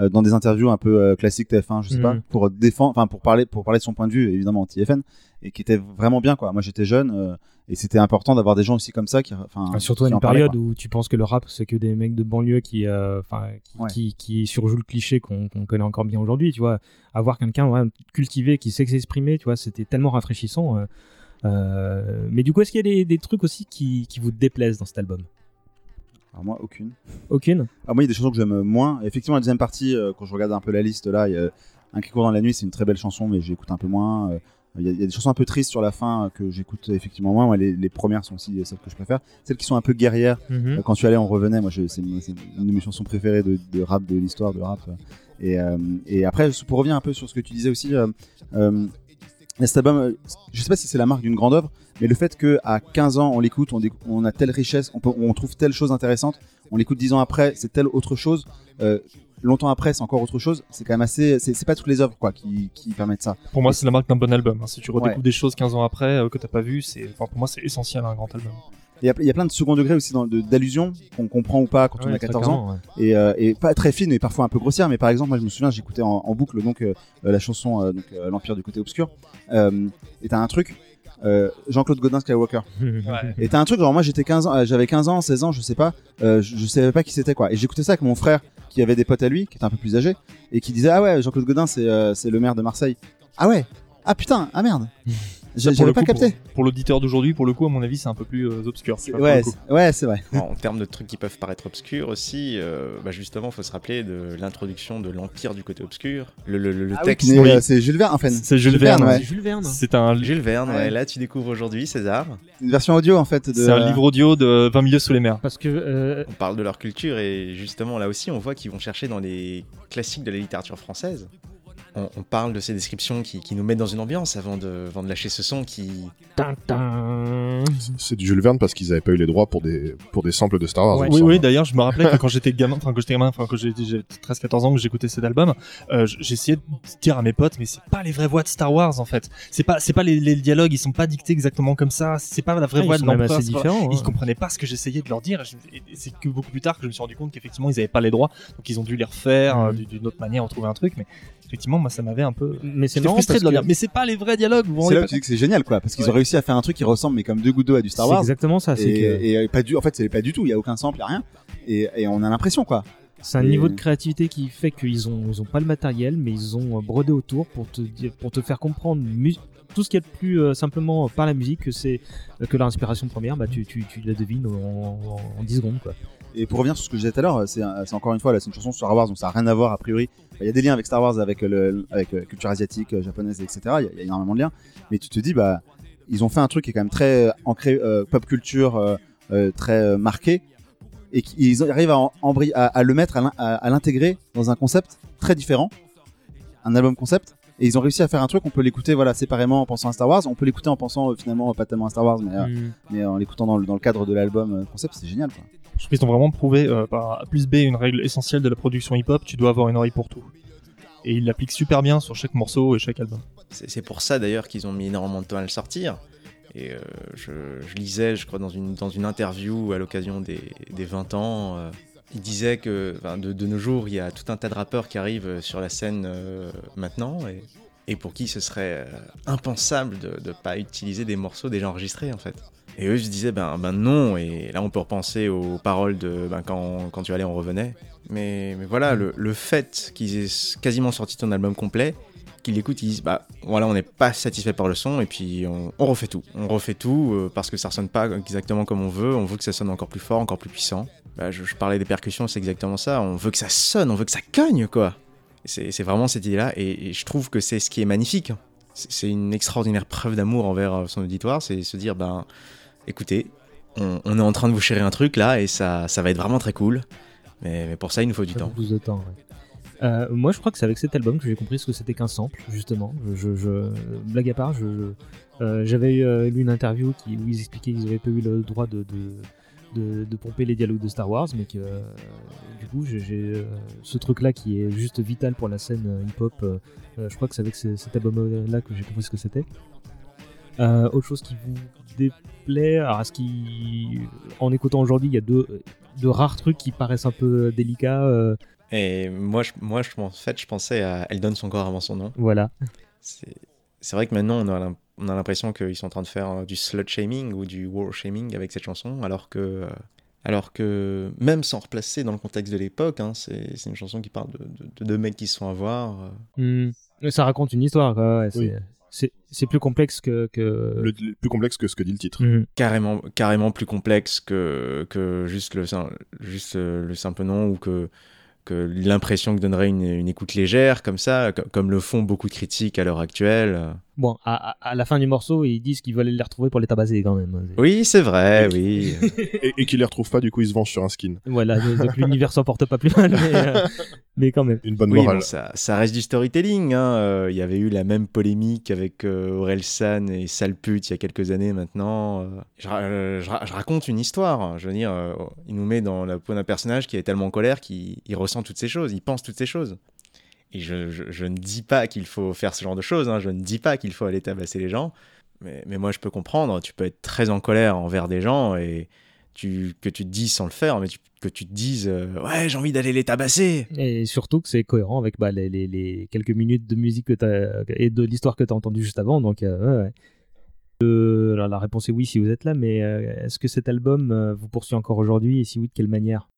euh, dans des interviews un peu euh, classiques TF1, je sais pas, pour défendre, enfin pour parler, pour parler de son point de vue, évidemment anti-FN, et qui était vraiment bien quoi. Moi j'étais jeune euh, et c'était important d'avoir des gens aussi comme ça qui, enfin, Ah, Surtout à une période où tu penses que le rap c'est que des mecs de banlieue qui, euh, enfin, qui, Ouais. qui, qui surjouent le cliché qu'on connaît encore bien aujourd'hui, tu vois. Avoir quelqu'un ouais, cultivé qui sait s'exprimer, tu vois, c'était tellement rafraîchissant. euh, euh, mais du coup, est-ce qu'il y a des, des trucs aussi qui, qui vous déplaisent dans cet album? Alors moi aucune. Aucune? Ah, moi, il y a des chansons que j'aime moins. Effectivement, la deuxième partie, quand je regarde un peu la liste là, il y a Un qui court dans la nuit, c'est une très belle chanson, mais j'écoute un peu moins. Euh, Il y, a- il y a des chansons un peu tristes sur la fin euh, que j'écoute effectivement moins. Moi, les, les premières sont aussi celles que je préfère. Celles qui sont un peu guerrières. Mhm. Euh, quand tu allais, on revenait. Moi, c'est une de mes chansons préférées de, de rap, de l'histoire de rap. Et, euh, et après, pour revenir un peu sur ce que tu disais aussi, euh, euh, cet album, euh, je sais pas si c'est la marque d'une grande œuvre, mais le fait que à 15 ans on l'écoute, on, a telle richesse, on, peut, on trouve telle chose intéressante, on l'écoute 10 ans après, c'est telle autre chose, euh, longtemps après c'est encore autre chose, c'est quand même assez, c'est pas toutes les œuvres quoi qui, qui permettent ça. Pour moi, c'est la marque d'un bon album. hein. Si tu redécouvres Ouais. des choses 15 ans après euh, que t'as pas vu, c'est, enfin, pour moi, c'est essentiel à un grand album. Il y, a, il y a plein de second degré aussi dans- de- d'allusions qu'on comprend ou pas quand on Ouais, a très 14 ans. ouais. Et, euh, et pas très fines et parfois un peu grossières. Mais par exemple, moi je me souviens, j'écoutais en, en boucle donc euh, euh, la chanson euh, donc, L'Empire du côté obscur. Et t'as un truc. Jean-Claude Godin Skywalker. Et t'as un truc, genre moi j'étais 15 ans, euh, j'avais 15 ans, 16 ans, je sais pas, je, je savais pas qui c'était quoi. Et j'écoutais ça avec mon frère qui avait des potes à lui, qui était un peu plus âgé, et qui disait ah ouais Jean-Claude Godin c'est euh, c'est le maire de Marseille. Ah ouais, ah putain, ah merde. J'avais pas coup, capté. Pour, pour l'auditeur d'aujourd'hui, pour le coup, à mon avis, c'est un peu plus euh, obscur. Ouais, c'est- ouais, c'est vrai. En termes de trucs qui peuvent paraître obscurs aussi, euh, bah justement, il faut se rappeler de l'introduction de l'Empire du côté obscur. Le, le- le Ah oui, texte. euh, c'est Jules Verne, enfin. C'est Jules Verne. ouais. C'est Jules Verne. C'est un, Jules Verne, ouais. Ouais. Là, tu découvres aujourd'hui César. Une version audio en fait de. c'est un livre audio de 20 milieux sous les mers. Parce que euh, On parle de leur culture et justement, là aussi, on voit qu'ils vont chercher dans les classiques de la littérature française. On, on parle de ces descriptions qui, qui nous mettent dans une ambiance avant de, avant de lâcher ce son qui. C'est du Jules Verne parce qu'ils avaient pas eu les droits pour des, pour des samples de Star Wars. Ouais. Oui, oui, d'ailleurs, je me rappelais que quand j'étais gamin, enfin, quand j'étais gamin, enfin, quand j'ai 13-14 ans que j'écoutais cet album, euh, j'essayais de dire à mes potes, mais c'est pas les vraies voix de Star Wars, en fait. C'est pas, c'est pas les, les dialogues, ils sont pas dictés exactement comme ça, c'est pas la vraie voix de l'empereur. différents, Ils hein. comprenaient pas ce que j'essayais de leur dire, c'est que beaucoup plus tard que je me suis rendu compte qu'effectivement, ils avaient pas les droits, donc ils ont dû les refaire euh, du- d'une autre manière, retrouver un truc, mais effectivement, moi, ça m'avait un peu. Mais c'est frustré de que dire, mais c'est pas les vrais dialogues, C'est là où pas tu dis que c'est génial quoi, parce qu'ils Ouais. ont réussi à faire un truc qui ressemble mais comme deux gouttes d'eau à du Star c'est Wars. exactement ça. C'est Et, que et, euh, pas du, en fait c'est pas du tout, il y a aucun sample, il y a rien. Et, et on a l'impression quoi. c'est un et- niveau de créativité qui fait qu'ils ont ils ont pas le matériel, mais ils ont euh, brodé autour pour te dire pour te faire comprendre mu- tout ce qu'il y a de plus euh, simplement par la musique que c'est euh, que leur inspiration première. Bah tu tu, tu la devines en, en, en 10 secondes quoi. Et pour revenir sur ce que je disais tout à l'heure, c'est encore une fois là, c'est une chanson sur Star Wars, donc ça n'a rien à voir a priori. Il y a des liens avec Star Wars, avec le, avec euh, culture asiatique, euh, japonaise, etc. Il y, a- il y a énormément de liens. Mais tu te dis bah ils ont fait un truc qui est quand même très euh, ancré euh, pop culture, euh, euh, très euh, marqué, et qui- ils arrivent à, le mettre, à l'in- à à l'intégrer dans un concept très différent, un album concept. Et ils ont réussi à faire un truc, on peut l'écouter voilà séparément en pensant à Star Wars, on peut l'écouter en pensant euh, finalement pas tellement à Star Wars, mais, euh, Mm. mais en l'écoutant dans le, dans le cadre de l'album euh, concept, c'est génial. Quoi. Qu'ils ont vraiment prouvé euh, par A plus B une règle essentielle de la production hip-hop, tu dois avoir une oreille pour tout. Et ils l'appliquent super bien sur chaque morceau et chaque album. C'est pour ça d'ailleurs qu'ils ont mis énormément de temps à le sortir. Et euh, je, lisais, je crois, dans une, dans une interview à l'occasion des, des 20 ans, euh, il disait que de, de nos jours, il y a tout un tas de rappeurs qui arrivent euh, sur la scène maintenant et, et pour qui ce serait impensable de ne pas utiliser des morceaux déjà enregistrés en fait. Et eux, je disais, ben, ben non, et là on peut repenser aux paroles de ben, quand, quand tu allais, on revenait. Mais, mais voilà, le, le fait qu'ils aient quasiment sorti ton album complet, qu'ils l'écoutent, ils disent bah voilà, on n'est pas satisfait par le son et puis on, refait tout. On refait tout euh, parce que ça sonne pas exactement comme on veut. On veut que ça sonne encore plus fort, encore plus puissant. Bah, je, parlais des percussions, c'est exactement ça. On veut que ça sonne, on veut que ça cogne quoi. C'est vraiment cette idée-là et, je trouve que c'est ce qui est magnifique. C'est c'est une extraordinaire preuve d'amour envers euh, son auditoire, c'est se dire ben écoutez, on, on est en train de vous chérir un truc là et ça, ça va être vraiment très cool. Mais, mais pour ça, il nous faut du Ça temps. de temps. ouais. Euh, moi, je crois que c'est avec cet album que j'ai compris ce que c'était qu'un sample, justement. Je, je- je- blague à part, euh, j'avais euh, lu une interview qui, où ils expliquaient qu'ils n'avaient pas eu le droit de, de, de, de pomper les dialogues de Star Wars, mais que euh, du coup, j'ai, euh, ce truc-là qui est juste vital pour la scène euh, hip-hop. je crois que c'est avec ce- cet album-là que j'ai compris ce que c'était. Euh, autre chose qui vous déplaît, alors à ce qui, en écoutant aujourd'hui, il y a deux, de rares trucs qui paraissent un peu délicats. euh, Et moi, je, moi je, en fait, je pensais à Elle donne son corps avant son nom. Voilà. C'est c'est vrai que maintenant, on a l'im- on a l'impression qu'ils sont en train de faire euh, du slut shaming ou du war shaming avec cette chanson, alors que, euh, alors que même sans replacer dans le contexte de l'époque, hein, c'est c'est une chanson qui parle de, de- de deux mecs qui se font avoir. euh. Hmm. Ça raconte une histoire, quoi. ouais, c'est- Oui. C'est, plus complexe que. que... Le, le plus complexe que ce que dit le titre. Mhm. carrément, carrément plus complexe que, que juste, le, juste euh, le simple nom ou que, que l'impression que donnerait une, une écoute légère, comme ça, co- comme le font beaucoup de critiques à l'heure actuelle. Bon, à, à- la fin du morceau, ils disent qu'ils veulent les retrouver pour les tabasser quand même. Oui, c'est vrai, oui. Et, et qu'il les retrouve pas, du coup, ils se vengent sur un skin. Voilà, donc l'univers s'en porte pas plus mal, mais, euh, mais quand même. Une bonne Oui, morale. bon, ça, ça reste du storytelling. hein. Euh, Il y avait eu la même polémique avec euh, Aurel San et Salput il y a quelques années maintenant. Euh, je, je je raconte une histoire. Je veux dire, euh, il nous met dans la peau d'un personnage qui est tellement en colère qu'il il ressent toutes ces choses, il pense toutes ces choses. Et je, ne dis pas qu'il faut faire ce genre de choses, hein. je ne dis pas qu'il faut aller tabasser les gens, Mais, moi, je peux comprendre. Tu peux être très en colère envers des gens et tu, que tu te dises sans le faire, mais tu- que tu te dises euh, Ouais, j'ai envie d'aller les tabasser. Et surtout que c'est cohérent avec bah, les, les- quelques minutes de musique que t'as, et de l'histoire que tu as entendue juste avant. Donc, euh. Euh, la réponse est oui si vous êtes là, mais est-ce que cet album vous poursuit encore aujourd'hui? Et si oui, de quelle manière?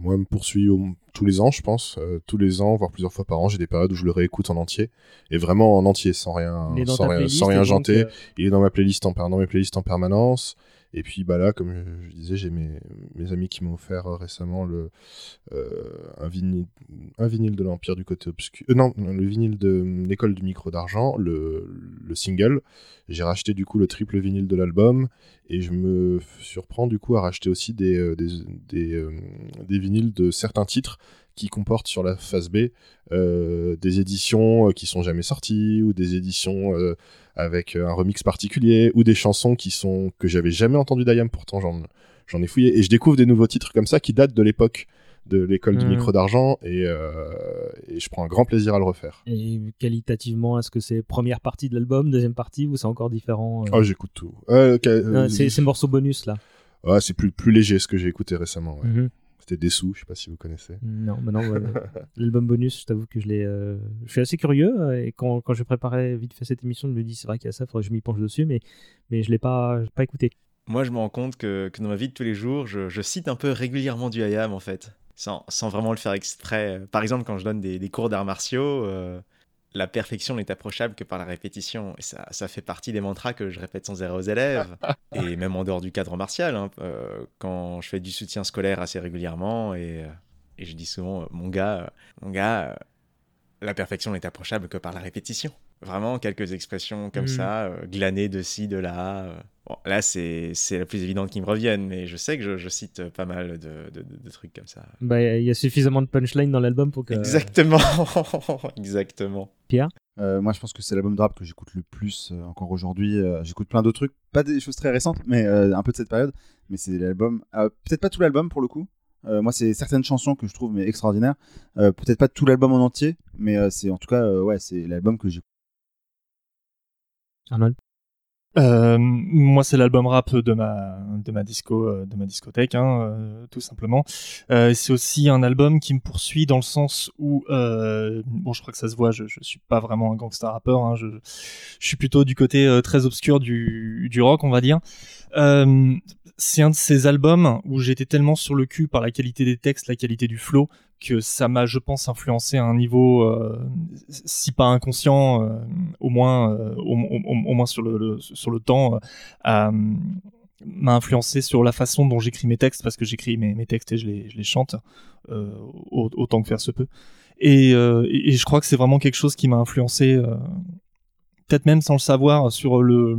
Moi, me poursuit au- tous les ans, je pense. Euh, tous les ans, voire plusieurs fois par an, j'ai des périodes où je le réécoute en entier. Et vraiment en entier, sans rien, sans rien, sans rien janter. euh, Il est dans ma playlist en, per- dans mes playlists en permanence. Et puis bah là, comme je, disais, j'ai mes, amis qui m'ont offert euh, récemment le, euh, un, vinyle, de l'Empire du côté obscur. euh, non, le vinyle de euh, l'école du micro d'argent, le, le single. J'ai racheté du coup le triple vinyle de l'album. Et je me surprends du coup à racheter aussi des, des, des, vinyles de certains titres qui comportent sur la face B des éditions qui sont jamais sorties ou des éditions avec euh, un remix particulier ou des chansons qui sont que j'avais jamais entendu d'Ayam pourtant j'en j'en ai fouillé et je découvre des nouveaux titres comme ça qui datent de l'époque de l'école du Mhm. micro d'argent et, euh, et je prends un grand plaisir à le refaire. Et qualitativement, est-ce que c'est première partie de l'album, deuxième partie, ou c'est encore différent euh? Oh j'écoute tout. Euh, ok, euh, Euh, c'est ces morceaux bonus là. ouais, c'est plus plus léger ce que j'ai écouté récemment. ouais. Mhm. C'était Dessous, je sais pas si vous connaissez. Non, mais non, ouais, l'album bonus, je t'avoue que je l'ai. euh, Je suis assez curieux euh, et quand, quand je préparais vite fait cette émission, je me dis c'est vrai qu'il y a ça, faudrait que je m'y penche dessus, mais, mais je l'ai pas, je l'ai pas écouté. Moi, je me rends compte que, que dans ma vie de tous les jours, je, je cite un peu régulièrement du Hayam, en fait, sans, sans vraiment le faire exprès. Par exemple, quand je donne des, des cours d'arts martiaux, euh, la perfection n'est approchable que par la répétition. Et ça, ça fait partie des mantras que je répète sans arrêt aux élèves. et même en dehors du cadre martial, hein, euh, quand je fais du soutien scolaire assez régulièrement, et, euh, et je dis souvent, euh, mon gars, mon gars, euh, la perfection n'est approchable que par la répétition. Vraiment, quelques expressions comme Mhm. ça, glanées de ci, de là. Bon, là, c'est la plus évidente qui me revienne, mais je sais que je, je cite pas mal de, de- de- de trucs comme ça. Bah, il y a suffisamment de punchline dans l'album pour que. Exactement, exactement. Pierre Euh, moi, je pense que c'est l'album de rap que j'écoute le plus euh, encore aujourd'hui. Euh, j'écoute plein d'autres trucs, pas des choses très récentes, mais euh, un peu de cette période. Mais c'est l'album, euh, peut-être pas tout l'album pour le coup. Euh, moi, c'est certaines chansons que je trouve mais extraordinaires. Euh, peut-être pas tout l'album en entier, mais euh, c'est en tout cas, euh, ouais, c'est l'album que j'écoute. Arnold Euh, moi, c'est l'album rap de ma de ma euh, discothèque, hein, euh, tout simplement. Euh, c'est aussi un album qui me poursuit dans le sens où bon, je crois que ça se voit, je, je suis pas vraiment un gangster rappeur, hein, je, suis plutôt du côté très obscur du rock, on va dire. Euh, c'est un de ces albums où j'étais tellement sur le cul par la qualité des textes, la qualité du flow, que ça m'a, je pense, influencé à un niveau, euh, si pas inconscient, euh, au moins, au, moins sur le, sur le temps, m'a influencé sur la façon dont j'écris mes textes, parce que j'écris mes, mes textes et je les, je les chante, au- autant que faire se peut. Et, et, je crois que c'est vraiment quelque chose qui m'a influencé, peut-être même sans le savoir, sur le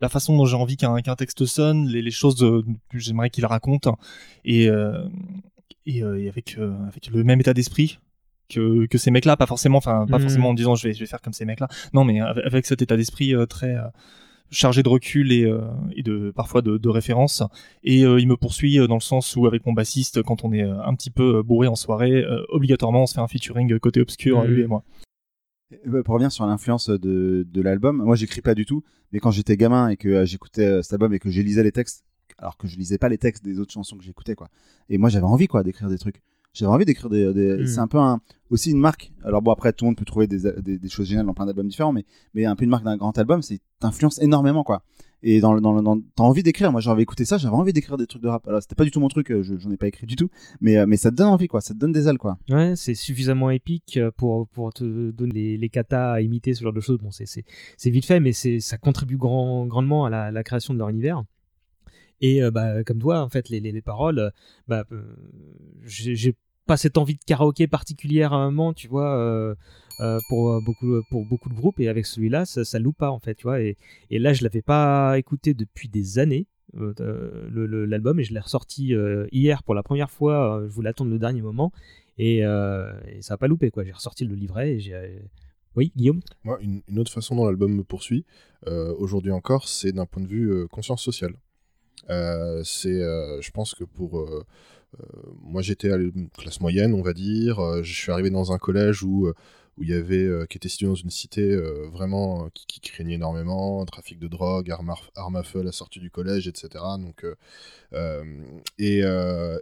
la façon dont j'ai envie qu'un qu'un texte sonne, les, les choses euh, que j'aimerais qu'il raconte, et, euh, et, euh, et avec, avec le même état d'esprit que, que ces mecs-là, pas forcément, enfin pas Mhm. forcément en disant je vais, je vais faire comme ces mecs-là, non mais avec, cet état d'esprit très chargé de recul et, euh, et de parfois de, de référence, et euh, il me poursuit dans le sens où avec mon bassiste, quand on est un petit peu bourré en soirée, euh, obligatoirement on se fait un featuring côté obscur, Mhm. lui et moi. Euh, Pour revenir sur l'influence de, de l'album, moi j'écris pas du tout, mais quand j'étais gamin et que euh, j'écoutais euh, cet album et que je lisais les textes, alors que je lisais pas les textes des autres chansons que j'écoutais, quoi. Et moi j'avais envie, quoi, d'écrire des trucs. J'avais envie d'écrire des. des- Mm. C'est un peu un, aussi une marque. Alors bon, après tout le monde peut trouver des, des, des choses géniales dans plein d'albums différents, mais, mais un peu une marque d'un grand album, c'est t'influence énormément, quoi. Et dans, dans, dans, t'as envie d'écrire. Moi j'avais écouté ça, j'avais envie d'écrire des trucs de rap. Alors c'était pas du tout mon truc, euh, je- j'en ai pas écrit du tout, mais, euh, mais ça te donne envie, quoi. Ça te donne des ailes, quoi. Ouais, c'est suffisamment épique euh, pour, pour te donner les, les katas à imiter, ce genre de choses. Bon, c'est- c'est c'est vite fait, mais c'est ça contribue grand, grandement à la, création de leur univers. Et bah, comme toi, en fait, les, les, les paroles, bah, j'ai pas cette envie de karaoké particulièrement, tu vois, euh, pour, euh, beaucoup, pour beaucoup de groupes. Et avec celui-là, ça, ça loupe pas, en fait, tu vois. Et, et là, je l'avais pas écouté depuis des années. euh, euh, l'album et je l'ai ressorti euh, hier pour la première fois euh, je voulais attendre le dernier moment et, euh, ça a pas loupé quoi j'ai ressorti le livret et euh, oui Guillaume? Moi, une, une autre façon dont l'album me poursuit, euh, aujourd'hui encore, c'est d'un point de vue euh, conscience sociale. Euh, c'est, euh, je pense que pour euh, euh, moi, j'étais à la classe moyenne, on va dire. euh, je suis arrivé dans un collège où euh, où il y avait, euh, qui était situé dans une cité euh, vraiment euh, qui, craignait énormément, trafic de drogue, armes à, armes à feu à la sortie du collège, etc. Donc, et,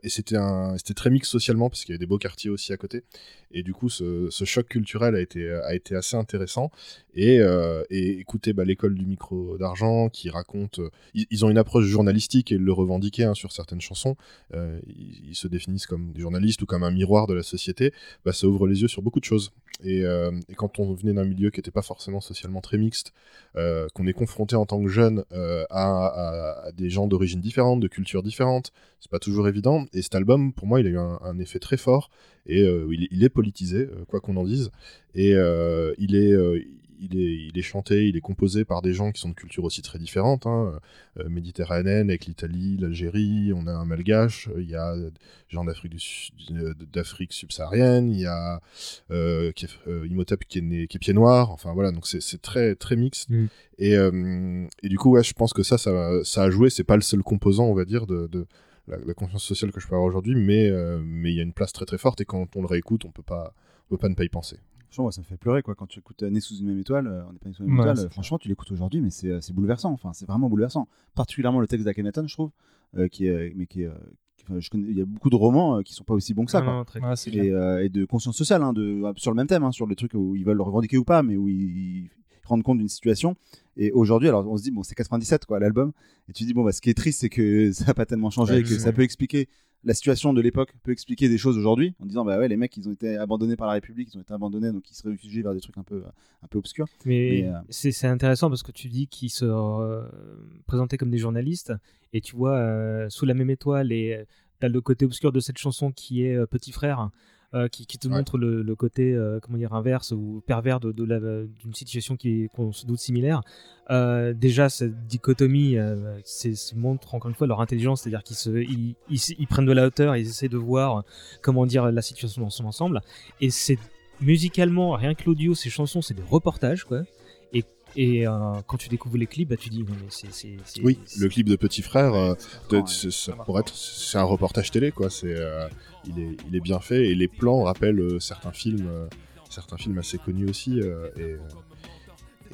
c'était très mix socialement parce qu'il y avait des beaux quartiers aussi à côté. Et du coup, ce, choc culturel a été, assez intéressant. Et, et écoutez, bah, l'école du micro d'argent qui raconte, ils, ont une approche journalistique et le revendiquaient hein, sur certaines chansons. Ils, ils se définissent comme des journalistes ou comme un miroir de la société. Bah, ça ouvre les yeux sur beaucoup de choses. Et, euh, et quand on venait d'un milieu qui n'était pas forcément socialement très mixte, euh, qu'on est confronté en tant que jeune euh, à, des gens d'origine différente, de cultures différentes, c'est pas toujours évident. Et cet album, pour moi, il a eu un, effet très fort et il, il est politisé, quoi qu'on en dise. Et il est. il est, il est chanté, il est composé par des gens qui sont de cultures aussi très différentes, hein, euh, méditerranéennes, avec l'Italie, l'Algérie, on a un malgache, il y a des gens d'Afrique, subsaharienne, il y a euh, qui est- euh, Imhotep qui est, né, qui est pied noir, enfin voilà, donc c'est c'est très, très mixte. Mm. Et, euh, et du coup, ouais, je pense que ça, ça, ça a joué, c'est pas le seul composant, on va dire, de, de la, la conscience sociale que je peux avoir aujourd'hui, mais mais il y a une place très très forte, et quand on le réécoute, on peut pas, on peut pas ne pas y penser. Franchement, moi, ça me fait pleurer quoi. Quand tu écoutes euh, Né sous une même étoile, euh, on n'est pas né sous une même Ouais, étoile. euh, franchement, tu l'écoutes aujourd'hui, mais c'est euh, c'est bouleversant. Enfin, c'est vraiment bouleversant. Particulièrement le texte d'Akhenaton, je trouve, euh, qui est, mais qui est, euh, qui- enfin, je connais, il y a beaucoup de romans euh, qui sont pas aussi bons que ça. Non, quoi. non, très Ouais, c'est clair. et, euh, et de conscience sociale, hein, de, sur le même thème, hein, sur les trucs où ils veulent le revendiquer ou pas, mais où ils, rendent compte d'une situation. Et aujourd'hui, alors on se dit, bon, c'est 97, quoi, l'album. Et tu dis, bon, bah, ce qui est triste, c'est que ça n'a pas tellement changé Ouais, et que ça peut expliquer la situation de l'époque, peut expliquer des choses aujourd'hui, en disant, bah ouais, les mecs, ils ont été abandonnés par la République, ils ont été abandonnés, donc ils se réfugient vers des trucs un peu, un peu obscurs. Mais, Mais, euh, c'est intéressant parce que tu dis qu'ils se euh, présentaient comme des journalistes et tu vois euh, sous la même étoile et euh, t'as le côté obscur de cette chanson qui est Petit Frère. Euh, qui, qui te Ouais. montre le, le côté euh, comment dire inverse ou pervers de, de la- d'une situation qui est qu'on se doute similaire. Euh, déjà cette dichotomie c'est se montre encore une fois leur intelligence c'est-à-dire qu'ils se ils, ils- ils prennent de la hauteur ils essaient de voir comment dire la situation dans son ensemble. Et c'est musicalement rien que l'audio ces chansons c'est des reportages quoi et, euh, quand tu découvres les clips bah tu dis non mais c'est c'est c'est- Oui, le clip de Petit Frère, euh, de- ça pourrait être, c'est un reportage télé, quoi. C'est, euh, il est, il est bien fait et les plans rappellent euh, certains films, euh, certains films assez connus aussi. euh, et,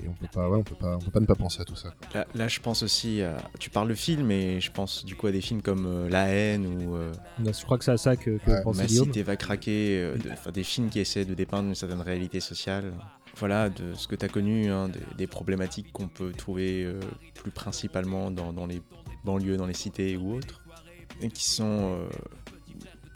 et on peut pas, ouais, on peut pas, on peut pas ne pas penser à tout ça. Là, là, je pense aussi. Tu parles de films, et je pense du coup à des films comme euh, La haine ou euh, Bah, je crois que c'est à ça que, que Ouais, pense Ma cité va craquer, euh, de- des films qui essaient de dépeindre une certaine réalité sociale. Voilà, de ce que tu as connu, hein, des, des problématiques qu'on peut trouver euh, plus principalement dans, dans les banlieues, dans les cités ou autres, et qui sont, euh,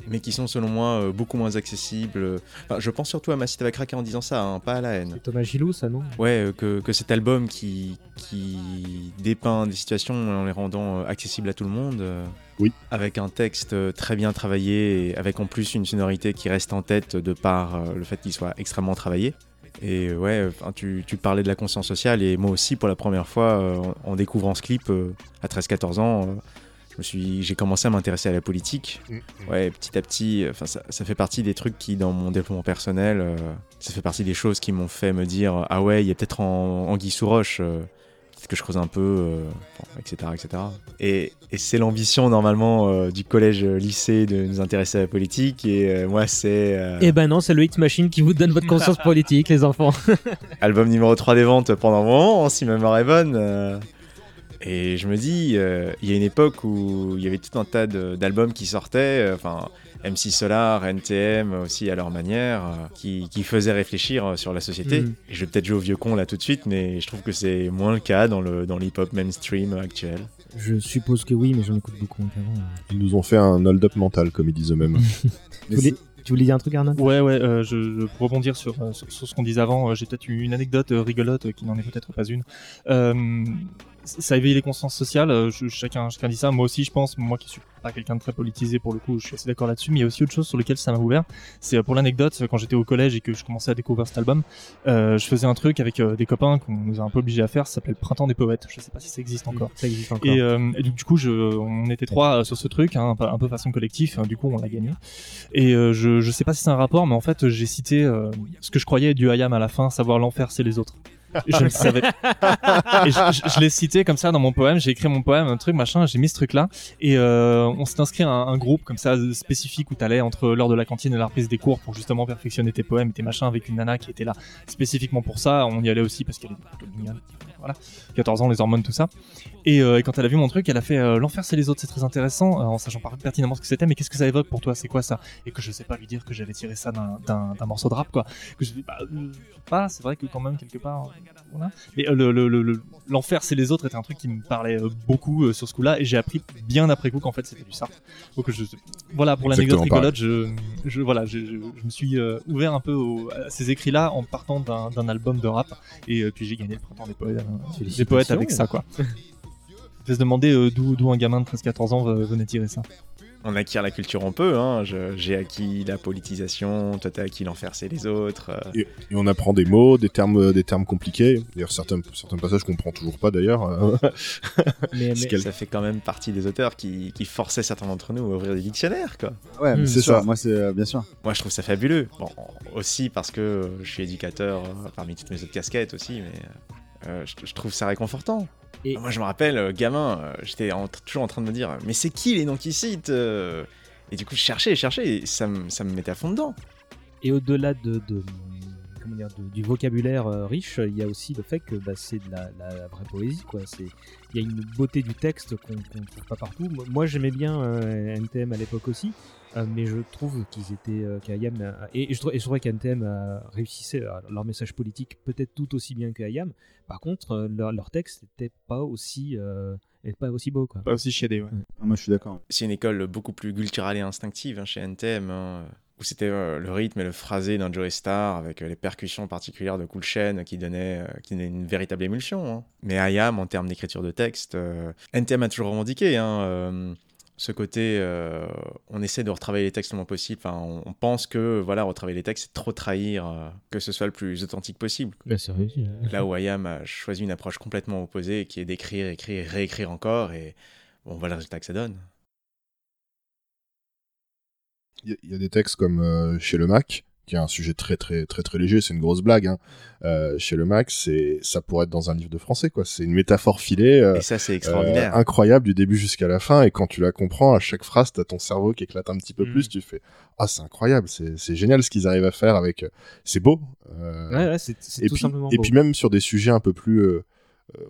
mais qui sont selon moi euh, beaucoup moins accessibles. Enfin, je pense surtout à Ma cité va craquer en disant ça, hein, pas à la haine. C'est Thomas Gilou ça non? Ouais, euh, que, que cet album qui, qui dépeint des situations en les rendant euh, accessibles à tout le monde. euh, Oui. Avec un texte très bien travaillé et avec en plus une sonorité qui reste en tête de par le fait qu'il soit extrêmement travaillé. Et ouais, tu, tu parlais de la conscience sociale et moi aussi pour la première fois euh, en, en découvrant ce clip euh, à 13-14 ans, euh, je me suis, j'ai commencé à m'intéresser à la politique. Ouais, petit à petit, enfin ça, ça fait partie des trucs qui dans mon développement personnel, ça fait partie des choses qui m'ont fait me dire ah ouais, il y a peut-être en, Anguille sous roche, euh, peut-être que je creuse un peu, euh, bon, etc., etc. Et, et c'est l'ambition normalement euh, du collège euh, lycée de nous intéresser à la politique et euh, moi c'est euh, Eh ben non, c'est le Hit Machine qui vous donne votre conscience politique, les enfants. album numéro 3 des ventes pendant un moment, si ma mémoire est bonne. euh, et je me dis, euh, il y a une époque où il y avait tout un tas d'albums qui sortaient, euh, enfin MC Solar, NTM aussi à leur manière, euh, qui, qui faisaient réfléchir euh, sur la société. Et je vais peut-être jouer au vieux con là tout de suite, mais je trouve que c'est moins le cas dans le, dans l'hip-hop mainstream actuel. Je suppose que oui, mais j'en écoute beaucoup moins qu'avant. Ils nous ont fait un hold-up mental, comme ils disent eux-mêmes. Tu voulais, tu voulais dire un truc, Arnaud? Ouais, ouais, euh, je, je- pour rebondir sur, euh, sur, sur ce qu'on disait avant, euh, j'ai peut-être une anecdote euh, rigolote euh, qui n'en est peut-être pas une. Euh, ça a éveillé les consciences sociales, euh, je- chacun, chacun dit ça, moi aussi je pense, moi qui suis pas quelqu'un de très politisé pour le coup, je suis assez d'accord là-dessus, mais il y a aussi autre chose sur lequel ça m'a ouvert, c'est euh, pour l'anecdote, quand j'étais au collège et que je commençais à découvrir cet album, euh, je faisais un truc avec euh, des copains qu'on nous a un peu obligés à faire, ça s'appelle Printemps des poètes, je sais pas si ça existe encore. Ça existe encore. Et, euh, et du, coup, je, on était trois sur ce truc, hein, un, peu, façon collectif. hein, du coup, on l'a gagné. Et je, je sais pas si c'est un rapport, mais en fait, j'ai cité ce que je croyais du Hayam à la fin, savoir l'enfer, c'est les autres. Je ne savais je, l'ai cité comme ça dans mon poème. J'ai écrit mon poème, un truc machin. J'ai mis ce truc-là et euh, on s'est inscrit à un, groupe comme ça spécifique où t'allais entre l'heure de la cantine et la reprise des cours pour justement perfectionner tes poèmes et tes machins avec une nana qui était là spécifiquement pour ça. On y allait aussi parce qu'elle était plutôt mignonne. Voilà, 14 ans, les hormones, tout ça. Et, euh, et quand elle a vu mon truc, elle a fait euh, l'enfer c'est les autres, c'est très intéressant, euh, en sachant pertinemment ce que c'était, mais qu'est-ce que ça évoque pour toi, c'est quoi ça? Et que je sais pas lui dire que j'avais tiré ça d'un- morceau de rap, quoi. Que je bah, euh, pas, c'est vrai que quand même quelque part, euh, voilà. Mais euh, le- le- le- l'enfer c'est les autres était un truc qui me parlait beaucoup euh, sur ce coup-là, et j'ai appris bien après coup qu'en fait c'était du Sartre. Donc je, voilà pour l'anecdote rigolote, je, je voilà, je, je- je me suis euh, ouvert un peu au- à ces écrits-là en partant d'un d'un album de rap, et puis j'ai gagné le printemps des poètes, des poètes avec ça, quoi. Je vais se demander euh, d'où un gamin de 13-14 ans venait tirer ça. On acquiert la culture on peut, hein. J'ai acquis la politisation, toi t'as acquis l'enfer c'est les autres. euh. Et, et on apprend des mots, des termes, euh, des termes compliqués. D'ailleurs, certains, certains passages qu'on comprend toujours pas d'ailleurs. euh. Mais, Ça fait quand même partie des auteurs qui, qui forçaient certains d'entre nous à ouvrir des dictionnaires, quoi. Ouais, mais Mm. c'est ça. Moi, c'est euh, bien sûr. Moi, je trouve ça fabuleux. Bon, aussi parce que je suis éducateur euh, parmi toutes mes autres casquettes aussi, mais euh, je, je trouve ça réconfortant. Et- Moi, je me rappelle, euh, gamin, euh, j'étais en- toujours en train de me dire, mais c'est qui les noms qui citent euh Et du coup, je cherchais, je cherchais, et ça, me- ça me mettait à fond dedans. Et au-delà de, de- comment dire, de- du vocabulaire riche, il y a aussi le fait que bah, c'est de la, la vraie poésie. Quoi. C'est, il y a une beauté du texte qu'on ne trouve pas partout. Moi- j'aimais bien euh, NTM à l'époque aussi, mais je trouve qu'ils étaient euh, qu'Ayam et, et je, et je trouvais qu'NTM a réussissait à- leur message politique peut-être tout aussi bien qu'Ayam. Par contre, euh, leur, leur texte n'était pas aussi euh, était pas aussi beau. Quoi. Pas aussi chiadé, ouais. Moi, je suis d'accord. C'est une école beaucoup plus culturelle et instinctive hein, chez NTM, hein, où c'était euh, le rythme et le phrasé d'un Joey Star avec euh, les percussions particulières de Cool Chain qui donnaient, euh, qui donnaient une véritable émulsion. hein. Mais IAM, en termes d'écriture de texte, euh, NTM a toujours revendiqué hein, euh, ce côté, euh, on essaie de retravailler les textes le moins possible. Enfin, on, on pense que voilà, retravailler les textes, c'est trop trahir, euh, que ce soit le plus authentique possible. Bah, réussi. hein. Là où IAM a choisi une approche complètement opposée, qui est d'écrire, écrire, réécrire encore, et bon, voilà le résultat que ça donne. Il y, a- il y a des textes comme euh, chez le Mac, qui est un sujet très très très très léger, c'est une grosse blague. Hein. Euh, chez le Mac, c'est ça pourrait être dans un livre de français, quoi. C'est une métaphore filée. euh, Et ça, c'est extraordinaire. euh, incroyable du début jusqu'à la fin. Et quand tu la comprends, à chaque phrase, t'as ton cerveau qui éclate un petit peu Mm. plus. Tu fais ah c'est incroyable, c'est c'est génial ce qu'ils arrivent à faire avec. C'est beau. euh, Ouais, ouais, c'est, c'est et tout puis, simplement et beau. puis même sur des sujets un peu plus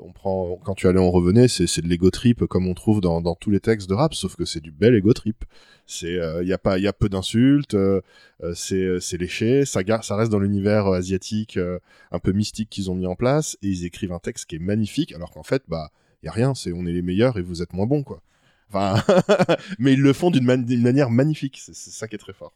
on prend quand tu allais on revenait c'est de l'ego trip comme on trouve dans, dans tous les textes de rap sauf que c'est du bel ego trip. C'est il y a pas y a peu d'insultes euh, euh, c'est léché ça ça reste dans l'univers euh, asiatique euh, un peu mystique qu'ils ont mis en place et ils écrivent un texte qui est magnifique alors qu'en fait bah il y a rien c'est on est les meilleurs et vous êtes moins bons quoi. Enfin mais ils le font d'une man- d'une manière magnifique c'est ça qui est très fort.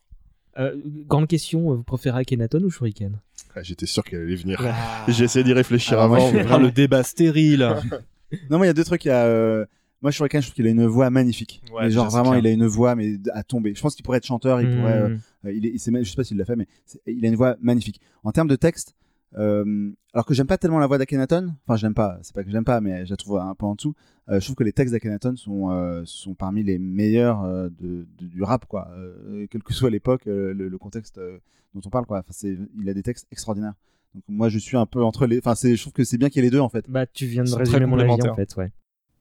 Euh, grande question, vous préférez Akhenaton ou Shuriken? Ah, j'étais sûr qu'elle allait venir Ah. j'ai essayé d'y réfléchir Alors, moi, avant je mais- Ah, le débat stérile. Non, moi, il y a deux trucs. Il y a, euh, Moi, Shuriken, je trouve qu'il a une voix magnifique. Ouais, Mais genre, c'est vraiment, clair. il a une voix, mais à tomber. Je pense qu'il pourrait être chanteur, il Hmm. pourrait. euh, euh, il est, il s'est même- je sais pas s'il l'a fait, mais c'est- il a une voix magnifique. En termes de texte, euh, alors que j'aime pas tellement la voix d'Akhenaton, enfin, je l'aime pas, c'est pas que j'aime pas, mais je la trouve un peu en dessous. Euh, je trouve que les textes d'Akhenaton sont, euh, sont parmi les meilleurs euh, de, de- du rap, quoi. Euh, quelle que soit l'époque, euh, le, le contexte euh, dont on parle, quoi. Enfin, c'est, il a des textes extraordinaires. Donc, moi, je suis un peu entre les. Enfin, je trouve que c'est bien qu'il y ait les deux, en fait. Bah, tu viens de résumer mon avis en fait, ouais.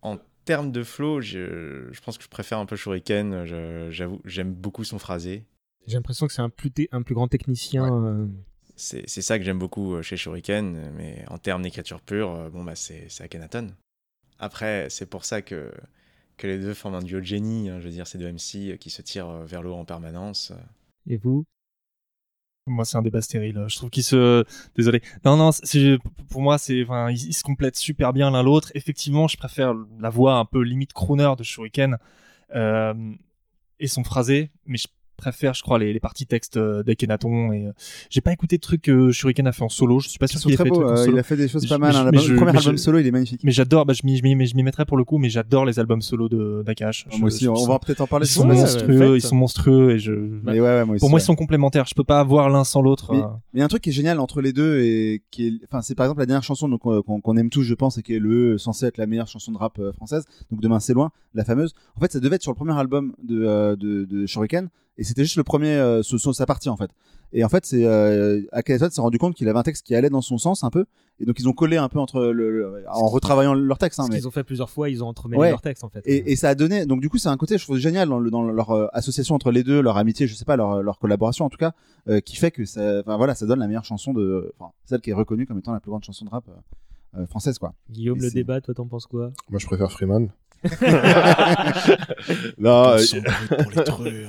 En termes de flow, je, je pense que je préfère un peu Shuriken. je- J'avoue, j'aime beaucoup son phrasé. J'ai l'impression que c'est un plus, un plus grand technicien. euh, C'est c'est ça que j'aime beaucoup euh, chez Shuriken, mais en termes d'écriture pure, euh, bon bah c'est c'est Akhenaton. Après, c'est pour ça que, que les deux forment un duo de génie. hein. je veux dire, ces deux MC euh, qui se tirent vers le haut en permanence. Et vous? Moi, c'est un débat stérile. Je trouve qu'ils se. Désolé. Non, non, c'est pour moi, c'est. Enfin, ils, ils se complètent super bien l'un l'autre. Effectivement, je préfère la voix un peu limite crooner de Shuriken euh, et son phrasé, mais je préfère, je crois, les, les parties textes euh, d'Akhenaton. Et euh, j'ai pas écouté de trucs que Shuriken a fait en solo. Je suis pas sûr qu'il ait fait trucs en euh, solo. il a fait des choses Mais pas mal. hein. le premier album je- solo, il est magnifique. Mais j'adore, bah, je m'y je m'y- mais je m'y mettrais pour le coup, mais j'adore les albums solo de d'Akash. Moi aussi, on, on va peut-être en parler. Ils sur sont le- monstrueux, ils sont monstrueux et je. Mais ouais, ouais, moi aussi, pour moi, ouais. ils sont complémentaires. Je peux pas avoir l'un sans l'autre. Mais il y a un truc qui est génial entre les deux et qui est, enfin, c'est par exemple la dernière chanson donc, qu'on aime tous, je pense, et qui est le censé être la meilleure chanson de rap française. Donc demain c'est loin, la fameuse. En fait, ça devait être sur le premier album de Shuriken et c'était juste le premier euh, sur, sur sa partie en fait. Et en fait, c'est euh, Akhenaton s'est rendu compte qu'il avait un texte qui allait dans son sens un peu, et donc ils ont collé un peu entre le, le- en retravaillant leur texte. Hein, Ce mais- qu'ils ont fait plusieurs fois, ils ont entremêlé Ouais. leur texte en fait. Et, et ça a donné, donc du coup, c'est un côté, je trouve génial dans, le- dans leur euh, association entre les deux, leur amitié, je sais pas, leur, leur collaboration en tout cas, euh, qui fait que ça, enfin voilà, ça donne la meilleure chanson de, enfin celle qui est reconnue comme étant la plus grande chanson de rap euh, euh, française quoi. Guillaume, Et le débat, toi t'en penses quoi? Moi, je préfère Freeman. non, euh, pour les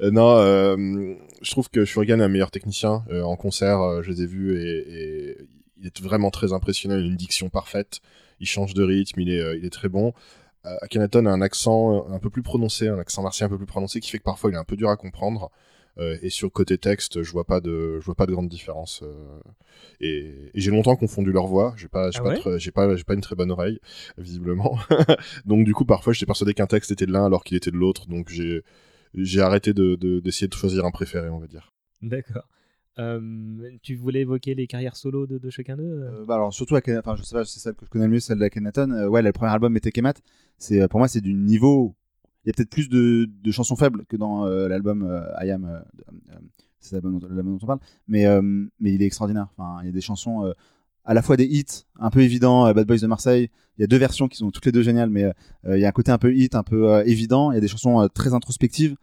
euh, non, euh, je trouve que Shuriken est un meilleur technicien. Euh, en concert, je les ai vus et, et il est vraiment très impressionnant. Il a une diction parfaite. Il change de rythme. Il est, il est très bon. Akhenaton a un accent un peu plus prononcé, un accent martien un peu plus prononcé, qui fait que parfois il est un peu dur à comprendre. Euh, et sur le côté texte, je vois pas de, je vois pas de grande différence. euh, et, et j'ai longtemps confondu leur voix. J'ai pas, j'ai Ah pas, ouais j'ai pas, j'ai pas une très bonne oreille, visiblement. Donc du coup, parfois, j'étais persuadé qu'un texte était de l'un alors qu'il était de l'autre. Donc j'ai, j'ai arrêté de, de- d'essayer de choisir un préféré, on va dire. D'accord. Euh, tu voulais évoquer les carrières solo de, de chacun d'eux euh bah alors surtout, enfin je sais pas, c'est celle que je connais le mieux, celle d'Akhenaton. Euh, ouais, le premier album était Kemat. C'est pour moi c'est du niveau. Il y a peut-être plus de, de chansons faibles que dans euh, l'album euh, I Am. euh, euh, c'est l'album dont, on parle. Mais mais il est extraordinaire. Enfin, il y a des chansons. à la fois des hits un peu évidents, euh, Bad Boys de Marseille. Il y a deux versions qui sont toutes les deux géniales, mais il y a un côté un peu hit, un peu évident. Il y a des chansons très introspectives,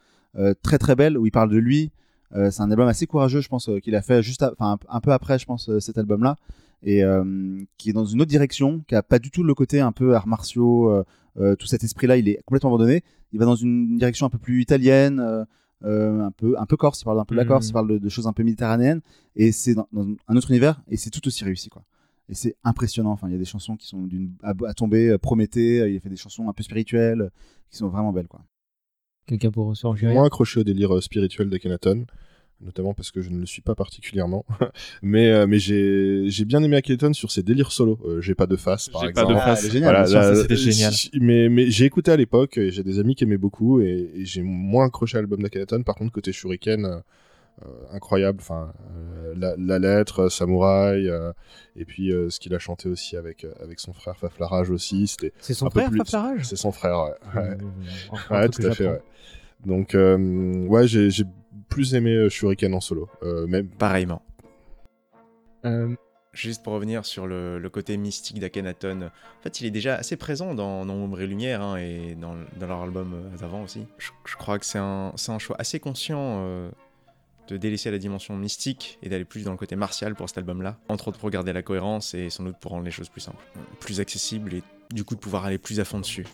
très très belles, où il parle de lui. C'est un album assez courageux, je pense, qu'il a fait juste, à- un, peu après, je pense, cet album-là, et euh, qui est dans une autre direction, qui a pas du tout le côté un peu arts martiaux, euh, euh, tout cet esprit-là, il est complètement abandonné. Il va dans une direction un peu plus italienne. euh, euh, un peu un peu corse il parle un peu de la Mhm. Corse il parle de, de choses un peu méditerranéennes et c'est dans, dans un autre univers et c'est tout aussi réussi quoi et c'est impressionnant enfin il y a des chansons qui sont d'une à, à tomber euh, Prométhée euh, il a fait des chansons un peu spirituelles euh, qui sont vraiment belles quoi Quelqu'un pour moins accroché au délire spirituel d'Akhenaton, notamment parce que je ne le suis pas particulièrement. mais euh, mais j'ai j'ai bien aimé Akhenaton sur ses délires solo. Euh, j'ai pas de face, par J'ai pas exemple. de face. Ah, géniale, Voilà, c'était génial. Mais mais j'ai écouté à l'époque, et j'ai des amis qui aimaient beaucoup, et, et j'ai moins accroché à l'album d'Akhenaton. Par contre, côté Shuriken. euh, euh, incroyable, enfin euh, la, la lettre, euh, Samouraï, euh, et puis euh, ce qu'il a chanté aussi avec euh, avec son frère Faflarage aussi, c'était C'est son un peu frère, plus- Faflarage? C'est son frère, ouais. ouais. Ouais, tout à fait. Ouais. Donc, euh, ouais, j'ai plus aimé euh, Shuriken en solo. Euh, même Pareillement. Euh, Juste pour revenir sur le, le côté mystique d'Akhenaton, en fait, il est déjà assez présent dans, dans Ombre et Lumière hein, et dans, dans leur album d'avant aussi. Je, je crois que c'est un, un choix assez conscient euh, de délaisser la dimension mystique et d'aller plus dans le côté martial pour cet album-là. Entre autres pour garder la cohérence et sans doute pour rendre les choses plus simples, plus accessibles et du coup de pouvoir aller plus à fond dessus.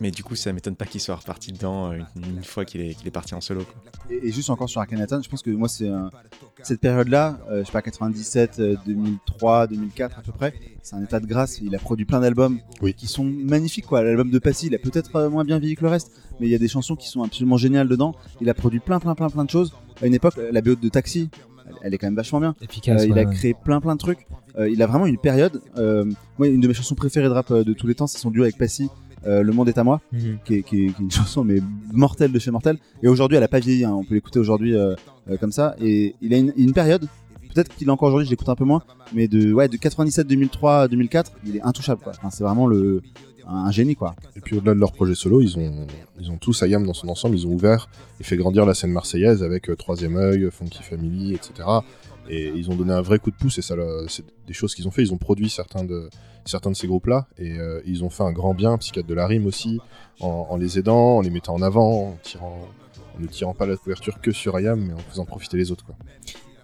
Mais du coup, ça m'étonne pas qu'il soit reparti dedans euh, une, une fois qu'il est, parti en solo. quoi. Et, et juste encore sur Akhenaton, je pense que moi, c'est un- cette période-là, euh, je sais pas, 97, euh, 2003, 2004 à peu près, c'est un état de grâce. Il a produit plein d'albums Oui. qui sont magnifiques. quoi. L'album de Passy, il a peut-être euh, moins bien vieilli que le reste, mais il y a des chansons qui sont absolument géniales dedans. Il a produit plein, plein, plein, plein de choses. À une époque, la BO de Taxi, elle, est quand même vachement bien. efficace. Euh, il a créé plein plein de trucs. Euh, il a vraiment une période. euh, moi, une de mes chansons préférées de rap de tous les temps, c'est son duo avec Passy, euh, Le Monde est à moi, Mhm. qui est, qui est- qui est une chanson mais mortelle de chez mortel. Et aujourd'hui, elle a pas vieilli. hein, on peut l'écouter aujourd'hui euh, euh, comme ça. Et il a une, une période. Peut-être qu'il a encore aujourd'hui, je l'écoute un peu moins, mais de ouais de 97, 2003, 2004, il est intouchable. Quoi. Enfin, c'est vraiment le un, génie quoi. Et puis au-delà de leur projet solo, ils ont, ils ont tous Ayam dans son ensemble, ils ont ouvert et fait grandir la scène marseillaise avec euh, Troisième œil, Funky Family, etc. Et ils ont donné un vrai coup de pouce et ça, c'est des choses qu'ils ont fait. Ils ont produit certains de, certains de ces groupes-là et euh, ils ont fait un grand bien, Psychiatre de la rime aussi, en, en les aidant, en les mettant en avant, en, tirant, en ne tirant pas la couverture que sur Ayam, mais en faisant profiter les autres. Quoi.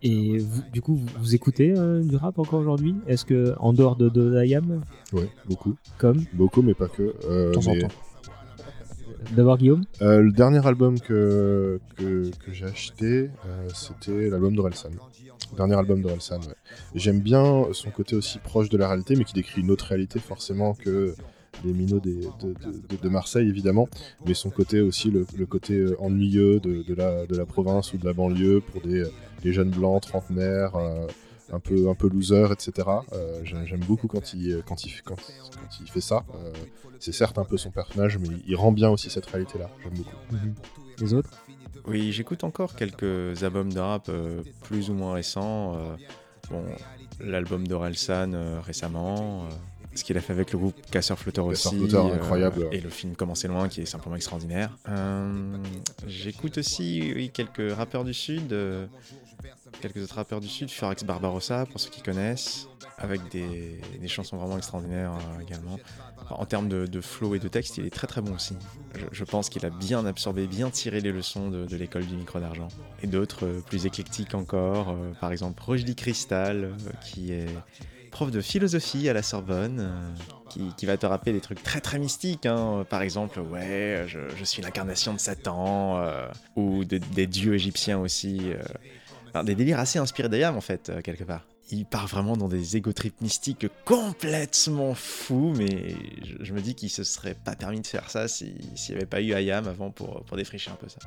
Et vous- du coup, vous, vous écoutez euh, du rap encore aujourd'hui? Est-ce que en dehors de, de Ayam, Ouais, beaucoup. comme? Beaucoup, mais pas que. Euh, De temps en temps. d'abord Guillaume? Euh, le dernier album que, que, que j'ai acheté, euh, c'était l'album d'Orelsan. Dernier album d'Orelsan, ouais. J'aime bien son côté aussi proche de la réalité, mais qui décrit une autre réalité forcément que les minots des- de, de- de- de Marseille, évidemment, mais son côté aussi, le, le côté euh, ennuyeux de, de la, de la province ou de la banlieue pour des, des jeunes blancs, trentenaires, euh, un peu, un peu loser, etc. Euh, J'aime j'aime beaucoup quand il, quand, il, fait- quand, quand il fait ça. Euh, c'est certes un peu son personnage, mais il rend bien aussi cette réalité-là. J'aime beaucoup. Mhm. Les autres? Oui, j'écoute encore quelques albums de rap euh, plus ou moins récents. euh, bon, l'album d'Orelsan euh, récemment. Euh, ce qu'il a fait avec le groupe Casseur Flotteur aussi. Flotteur, incroyable. Et le film Commencer loin, qui est simplement extraordinaire. Euh, J'écoute aussi oui, quelques rappeurs du Sud. euh, quelques autres rappeurs du Sud, Furex Barbarossa, pour ceux qui connaissent, avec des, des chansons vraiment extraordinaires euh, également. En termes de, de flow et de texte, il est très très bon aussi. Je, je pense qu'il a bien absorbé, bien tiré les leçons de, de l'école du micro d'argent. Et d'autres euh, plus éclectiques encore, euh, par exemple Rochdy Cristal, euh, qui est prof de philosophie à la Sorbonne, euh, qui, qui va te rappeler des trucs très très mystiques. hein. Par exemple, ouais, je, je suis l'incarnation de Satan, euh, ou de- des dieux égyptiens aussi. euh. Enfin, des délires assez inspirés d'Ayam en fait, euh, quelque part. Il part vraiment dans des égo trips mystiques complètement fous, mais je, je me dis qu'il se serait pas permis de faire ça si- s'il n'y avait pas eu Ayam avant pour, pour défricher un peu ça.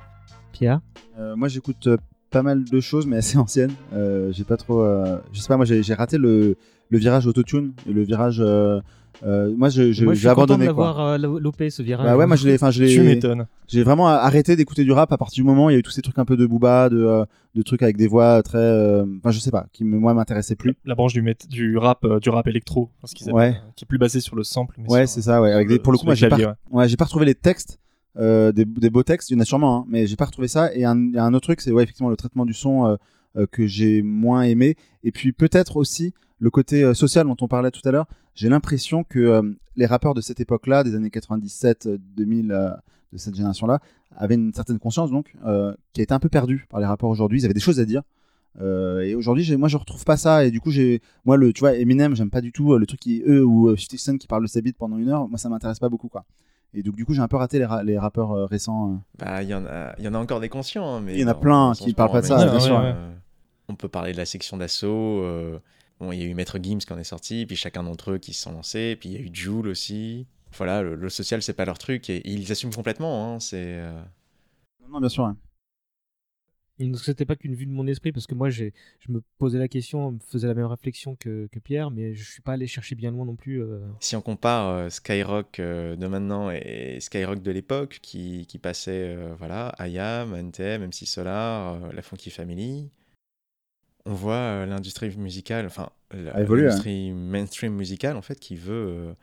Pierre? Euh, moi, j'écoute pas mal de choses, mais assez anciennes. Euh, j'ai pas trop. euh, je sais pas, moi, j'ai raté le, le virage autotune et le virage. euh, euh, moi, je- je- Moi, je j'ai content de abandonné. quoi. l'avoir euh, lopé ce virage. Bah ouais, moi je l'ai, enfin je l'ai. Tu m'étonnes. J'ai vraiment arrêté d'écouter du rap à partir du moment où il y a eu tous ces trucs un peu de booba, de, euh, de trucs avec des voix très, euh, enfin je sais pas, qui moi m'intéressaient plus. La branche du, mét- du rap, euh, du rap électro, parce qu'ils Ouais. appellent, qui est plus basé sur le sample. Mais Ouais, sur, c'est ça, ouais. Avec des, pour le coup, moi j'ai pas, ouais. ouais, j'ai pas retrouvé les textes, euh, des, des beaux textes, il y en a sûrement, hein, mais j'ai pas retrouvé ça. Et un, il y a un autre truc, c'est ouais effectivement le traitement du son euh, euh, que j'ai moins aimé. Et puis peut-être aussi le côté euh, social dont on parlait tout à l'heure. J'ai l'impression que euh, les rappeurs de cette époque-là, des années 97, euh, 2000, euh, de cette génération-là, avaient une certaine conscience donc qui a été un peu perdue par les rappeurs aujourd'hui. Ils avaient des choses à dire. Euh, et aujourd'hui, moi, je retrouve pas ça. Et du coup, j'ai, moi, le, tu vois, Eminem, j'aime pas du tout euh, le truc qui, eux ou euh, 50 Cent qui parle de beats pendant une heure. Moi, ça m'intéresse pas beaucoup, quoi. Et donc, du coup, j'ai un peu raté les, ra- les rappeurs euh, récents. Bah, il y, en a- il y en a encore des conscients. hein, mais Il y en a plein qui parlent pas de ça, euh, On peut parler de la section d'assaut. Bon, il y a eu Maître Gims qui en est sorti, puis chacun d'entre eux qui se sont lancés, puis il y a eu Joule aussi. Voilà, le, le social, c'est pas leur truc, et, ils assument complètement. hein, c'est. euh, Non, non, bien sûr. ouais. Donc c'était pas qu'une vue de mon esprit? Parce que moi j'ai je me posais la question, me faisais la même réflexion que, que Pierre, mais je suis pas allé chercher bien loin non plus. euh. Si on compare euh, Skyrock euh, de maintenant et Skyrock de l'époque, qui, qui passait, euh, voilà, IAM, NTM, MC Solar, euh, la Funky Family, on voit euh, l'industrie musicale, enfin, évolué, l'industrie mainstream musicale, en fait, qui veut euh,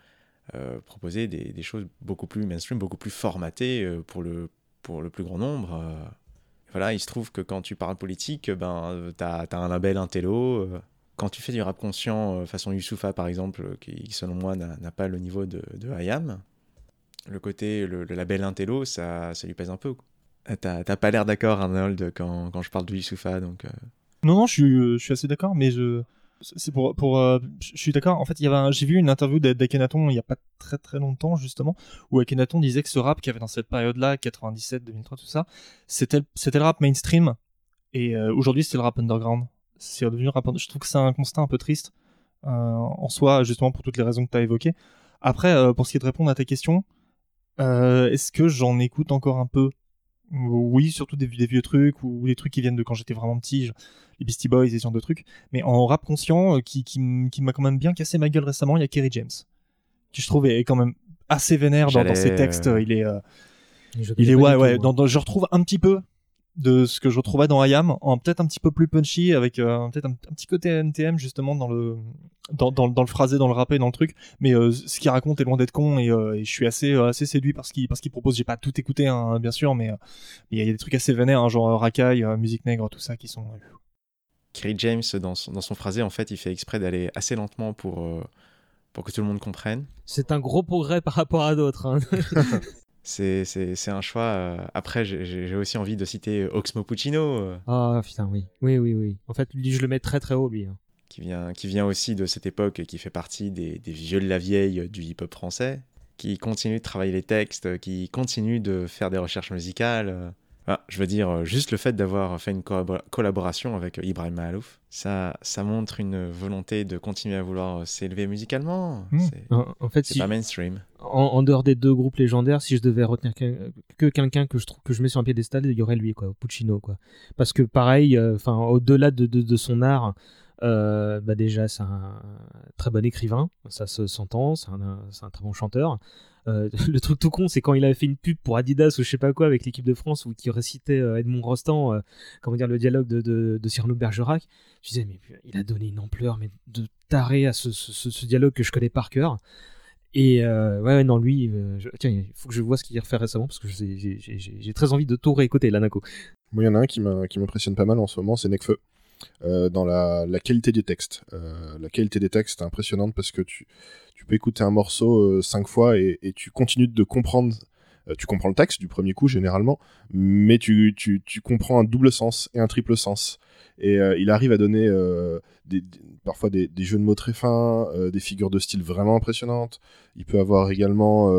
euh, proposer des, des choses beaucoup plus mainstream, beaucoup plus formatées pour, le, pour le plus grand nombre. Voilà, il se trouve que quand tu parles politique, ben, t'as as un label intello. quand tu fais du rap conscient façon Youssoufa par exemple, qui selon moi n'a pas le niveau de, de IAM, le côté, le, le label Intello, ça, ça lui pèse un peu. T'as t'as pas l'air d'accord Arnold quand, quand je parle de Youssoufa, donc... euh, Non, non, je suis, euh, je suis assez d'accord, mais je. C'est pour. pour euh, je suis d'accord. En fait, il y avait j'ai vu une interview d'A- d'Akhenaton il y a pas très très longtemps, justement, où Akhenaton disait que ce rap qu'il y avait dans cette période-là, 97, 2003, tout ça, c'était c'était le rap mainstream. Et euh, aujourd'hui, c'est le rap underground. C'est devenu rap Je trouve que c'est un constat un peu triste, en soi, justement, pour toutes les raisons que tu as évoquées. Après, pour ce qui est de répondre à ta question, est-ce que j'en écoute encore un peu? Oui, surtout des, des vieux trucs ou des trucs qui viennent de quand j'étais vraiment petit, genre les Beastie Boys et ce genre de trucs. Mais en rap conscient, euh, qui, qui, qui m'a quand même bien cassé ma gueule récemment, il y a Kerry James, qui je trouve est quand même assez vénère dans, dans ses textes. Il est, euh, Je il est ouais, ouais. Dans, dans- je retrouve un petit peu de ce que je retrouvais dans IAM, en peut-être un petit peu plus punchy, avec euh, peut-être un, un petit côté NTM justement dans le dans, dans, dans le phrasé, dans le rappé, dans le truc. Mais euh, ce qu'il raconte est loin d'être con et, euh, et je suis assez euh, assez séduit par ce qu'il par ce qu'il propose. J'ai pas tout écouté hein, bien sûr, mais euh, il y, a- il y a des trucs assez vénères, hein, genre euh, racaille, euh, musique nègre, tout ça qui sont. Kerry James, dans son, dans son phrasé, en fait, il fait exprès d'aller assez lentement pour, euh, pour que tout le monde comprenne. C'est un gros progrès par rapport à d'autres. hein. C'est c'est- c'est un choix. euh, Après, j'ai- aussi envie de citer Oxmo Puccino, euh, Ah putain oui, oui oui oui. En fait lui je le mets très très haut lui. hein. qui, vient, qui vient aussi de cette époque et qui fait partie des, des vieux de la vieille du hip-hop français, qui continue de travailler les textes, qui continue de faire des recherches musicales. Euh. Ah, je veux dire, euh, juste le fait d'avoir fait une collabora- collaboration avec Ibrahim Mahalouf, ça, ça montre une volonté de continuer à vouloir euh, s'élever musicalement. Mm. C'est En, fait c'est si pas mainstream. en, en dehors des deux groupes légendaires, si je devais retenir que, que quelqu'un que je trouve que je mets sur un piédestal, il y aurait lui quoi, Puccino quoi. Parce que pareil, euh, enfin au-delà de, de, de son art, euh, bah déjà c'est un très bon écrivain, ça se s'entend, c'est un, c'est un très bon chanteur. Euh, le truc tout con, c'est quand il avait fait une pub pour Adidas ou je sais pas quoi avec l'équipe de France où qui récitait euh, Edmond Rostand, euh, comment dire, le dialogue de, de, de Cyrano Bergerac. Je disais, mais il a donné une ampleur mais de taré à ce, ce, dialogue que je connais par cœur. Et ouais, non, lui, je- tiens, il faut que je vois ce qu'il a refait récemment parce que j'ai- très envie de tout réécouter, coup. Moi, il y en a un qui m'impressionne pas mal en ce moment, c'est Necfeu. Euh, dans la, qualité des textes. Euh, la qualité des textes est impressionnante parce que tu, peux écouter un morceau euh, cinq fois et tu continues de comprendre. Euh, tu comprends le texte du premier coup généralement, mais tu, tu, tu comprends un double sens et un triple sens. Et euh, il arrive à donner euh, des, parfois des, jeux de mots très fins, des figures de style vraiment impressionnantes. Il peut avoir également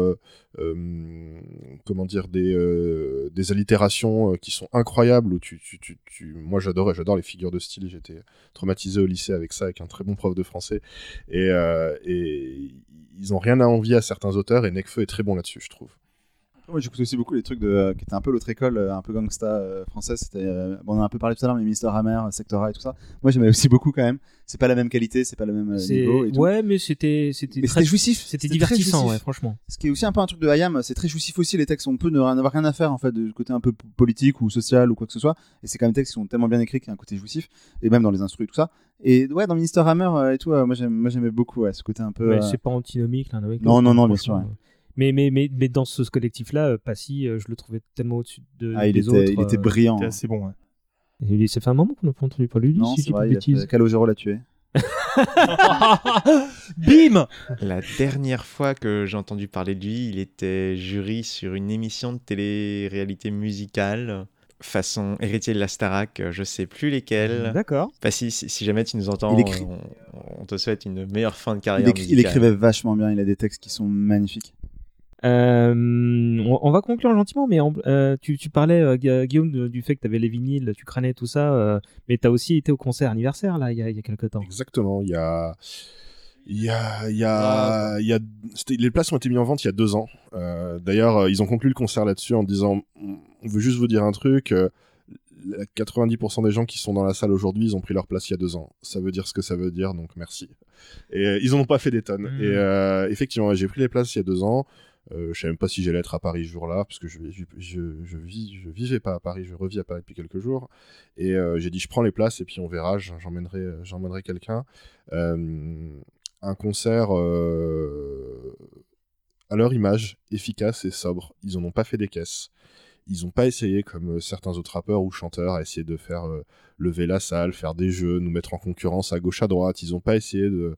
comment dire des, des allitérations qui sont incroyables où tu, tu, tu, moi j'adorais j'adore les figures de style j'étais traumatisé au lycée avec ça avec un très bon prof de français et, et ils ont rien à envier à certains auteurs et Necfeu est très bon là-dessus je trouve Moi, j'écoute aussi beaucoup les trucs de, euh, qui étaient un peu l'autre école, euh, un peu gangsta euh, française. C'était, euh, bon, on en a un peu parlé tout à l'heure, mais Mister Hammer, Sectora et tout ça. Moi, j'aimais aussi beaucoup quand même. C'est pas la même qualité, c'est pas le même niveau. Et tout. Ouais, mais c'était c'était très- jouissif. C'était divertissant, ouais, franchement. Ce qui est aussi un peu un truc de Hayam, c'est très jouissif aussi les textes. On peut ne rien à faire en fait du côté un peu politique ou social ou quoi que ce soit. Et c'est quand même des textes qui sont tellement bien écrits qu'il y a un côté jouissif. Et même dans les instrus et tout ça. Et ouais, dans Minister Hammer et tout, moi j'aimais beaucoup ouais, ce côté un peu. Ouais, C'est pas antinomique avec Non, non, non, bien sûr. Mais, mais, mais, mais dans ce collectif-là, euh, Passy, euh, je le trouvais tellement au-dessus de, Ah, il des était- autres. il était euh, brillant, C'était assez bon, ouais. Et il- ça fait un moment qu'on n'a pas entendu parler de lui, Non, si c'est vrai, il a Calogero l'a tué. Bim La dernière fois que j'ai entendu parler de lui, il était jury sur une émission de télé-réalité musicale façon héritier de la Starac, je sais plus lesquels. D'accord. Bah, si, si, si jamais tu nous entends, écrit- on, on te souhaite une meilleure fin de Il, carrière il écrivait vachement bien, il a des textes qui sont magnifiques. Euh, on, on va conclure gentiment, mais en- euh, tu, tu parlais, euh, Gu- Guillaume, de- du fait que tu avais les vinyles, tu crânais tout ça, euh, mais tu as aussi été au concert anniversaire, là, il y a, il y a quelques temps. Exactement, il y a. Il y a, il y a, il y a, c'était- les places ont été mises en vente il y a deux ans. Euh, D'ailleurs, ils ont conclu le concert là-dessus en disant, on veut juste vous dire un truc. euh, la- 90% des gens qui sont dans la salle aujourd'hui, ils ont pris leur place il y a deux ans. Ça veut dire ce que ça veut dire, donc merci. Et euh, ils en ont pas fait des tonnes. Mm. Et euh, effectivement, j'ai pris les places il y a deux ans. Euh, je sais même pas si j'allais être à Paris ce jour-là, parce que je, je, vivais pas à Paris, je revis à Paris depuis quelques jours. Et euh, j'ai dit, je prends les places et puis on verra, j'emmènerai, euh, j'emmènerai quelqu'un. Euh, un concert à leur image, efficace et sobre. Ils en ont pas fait des caisses. Ils n'ont pas essayé, comme certains autres rappeurs ou chanteurs, à essayer de faire lever la salle, faire des jeux, nous mettre en concurrence à gauche, à droite. Ils n'ont pas essayé de,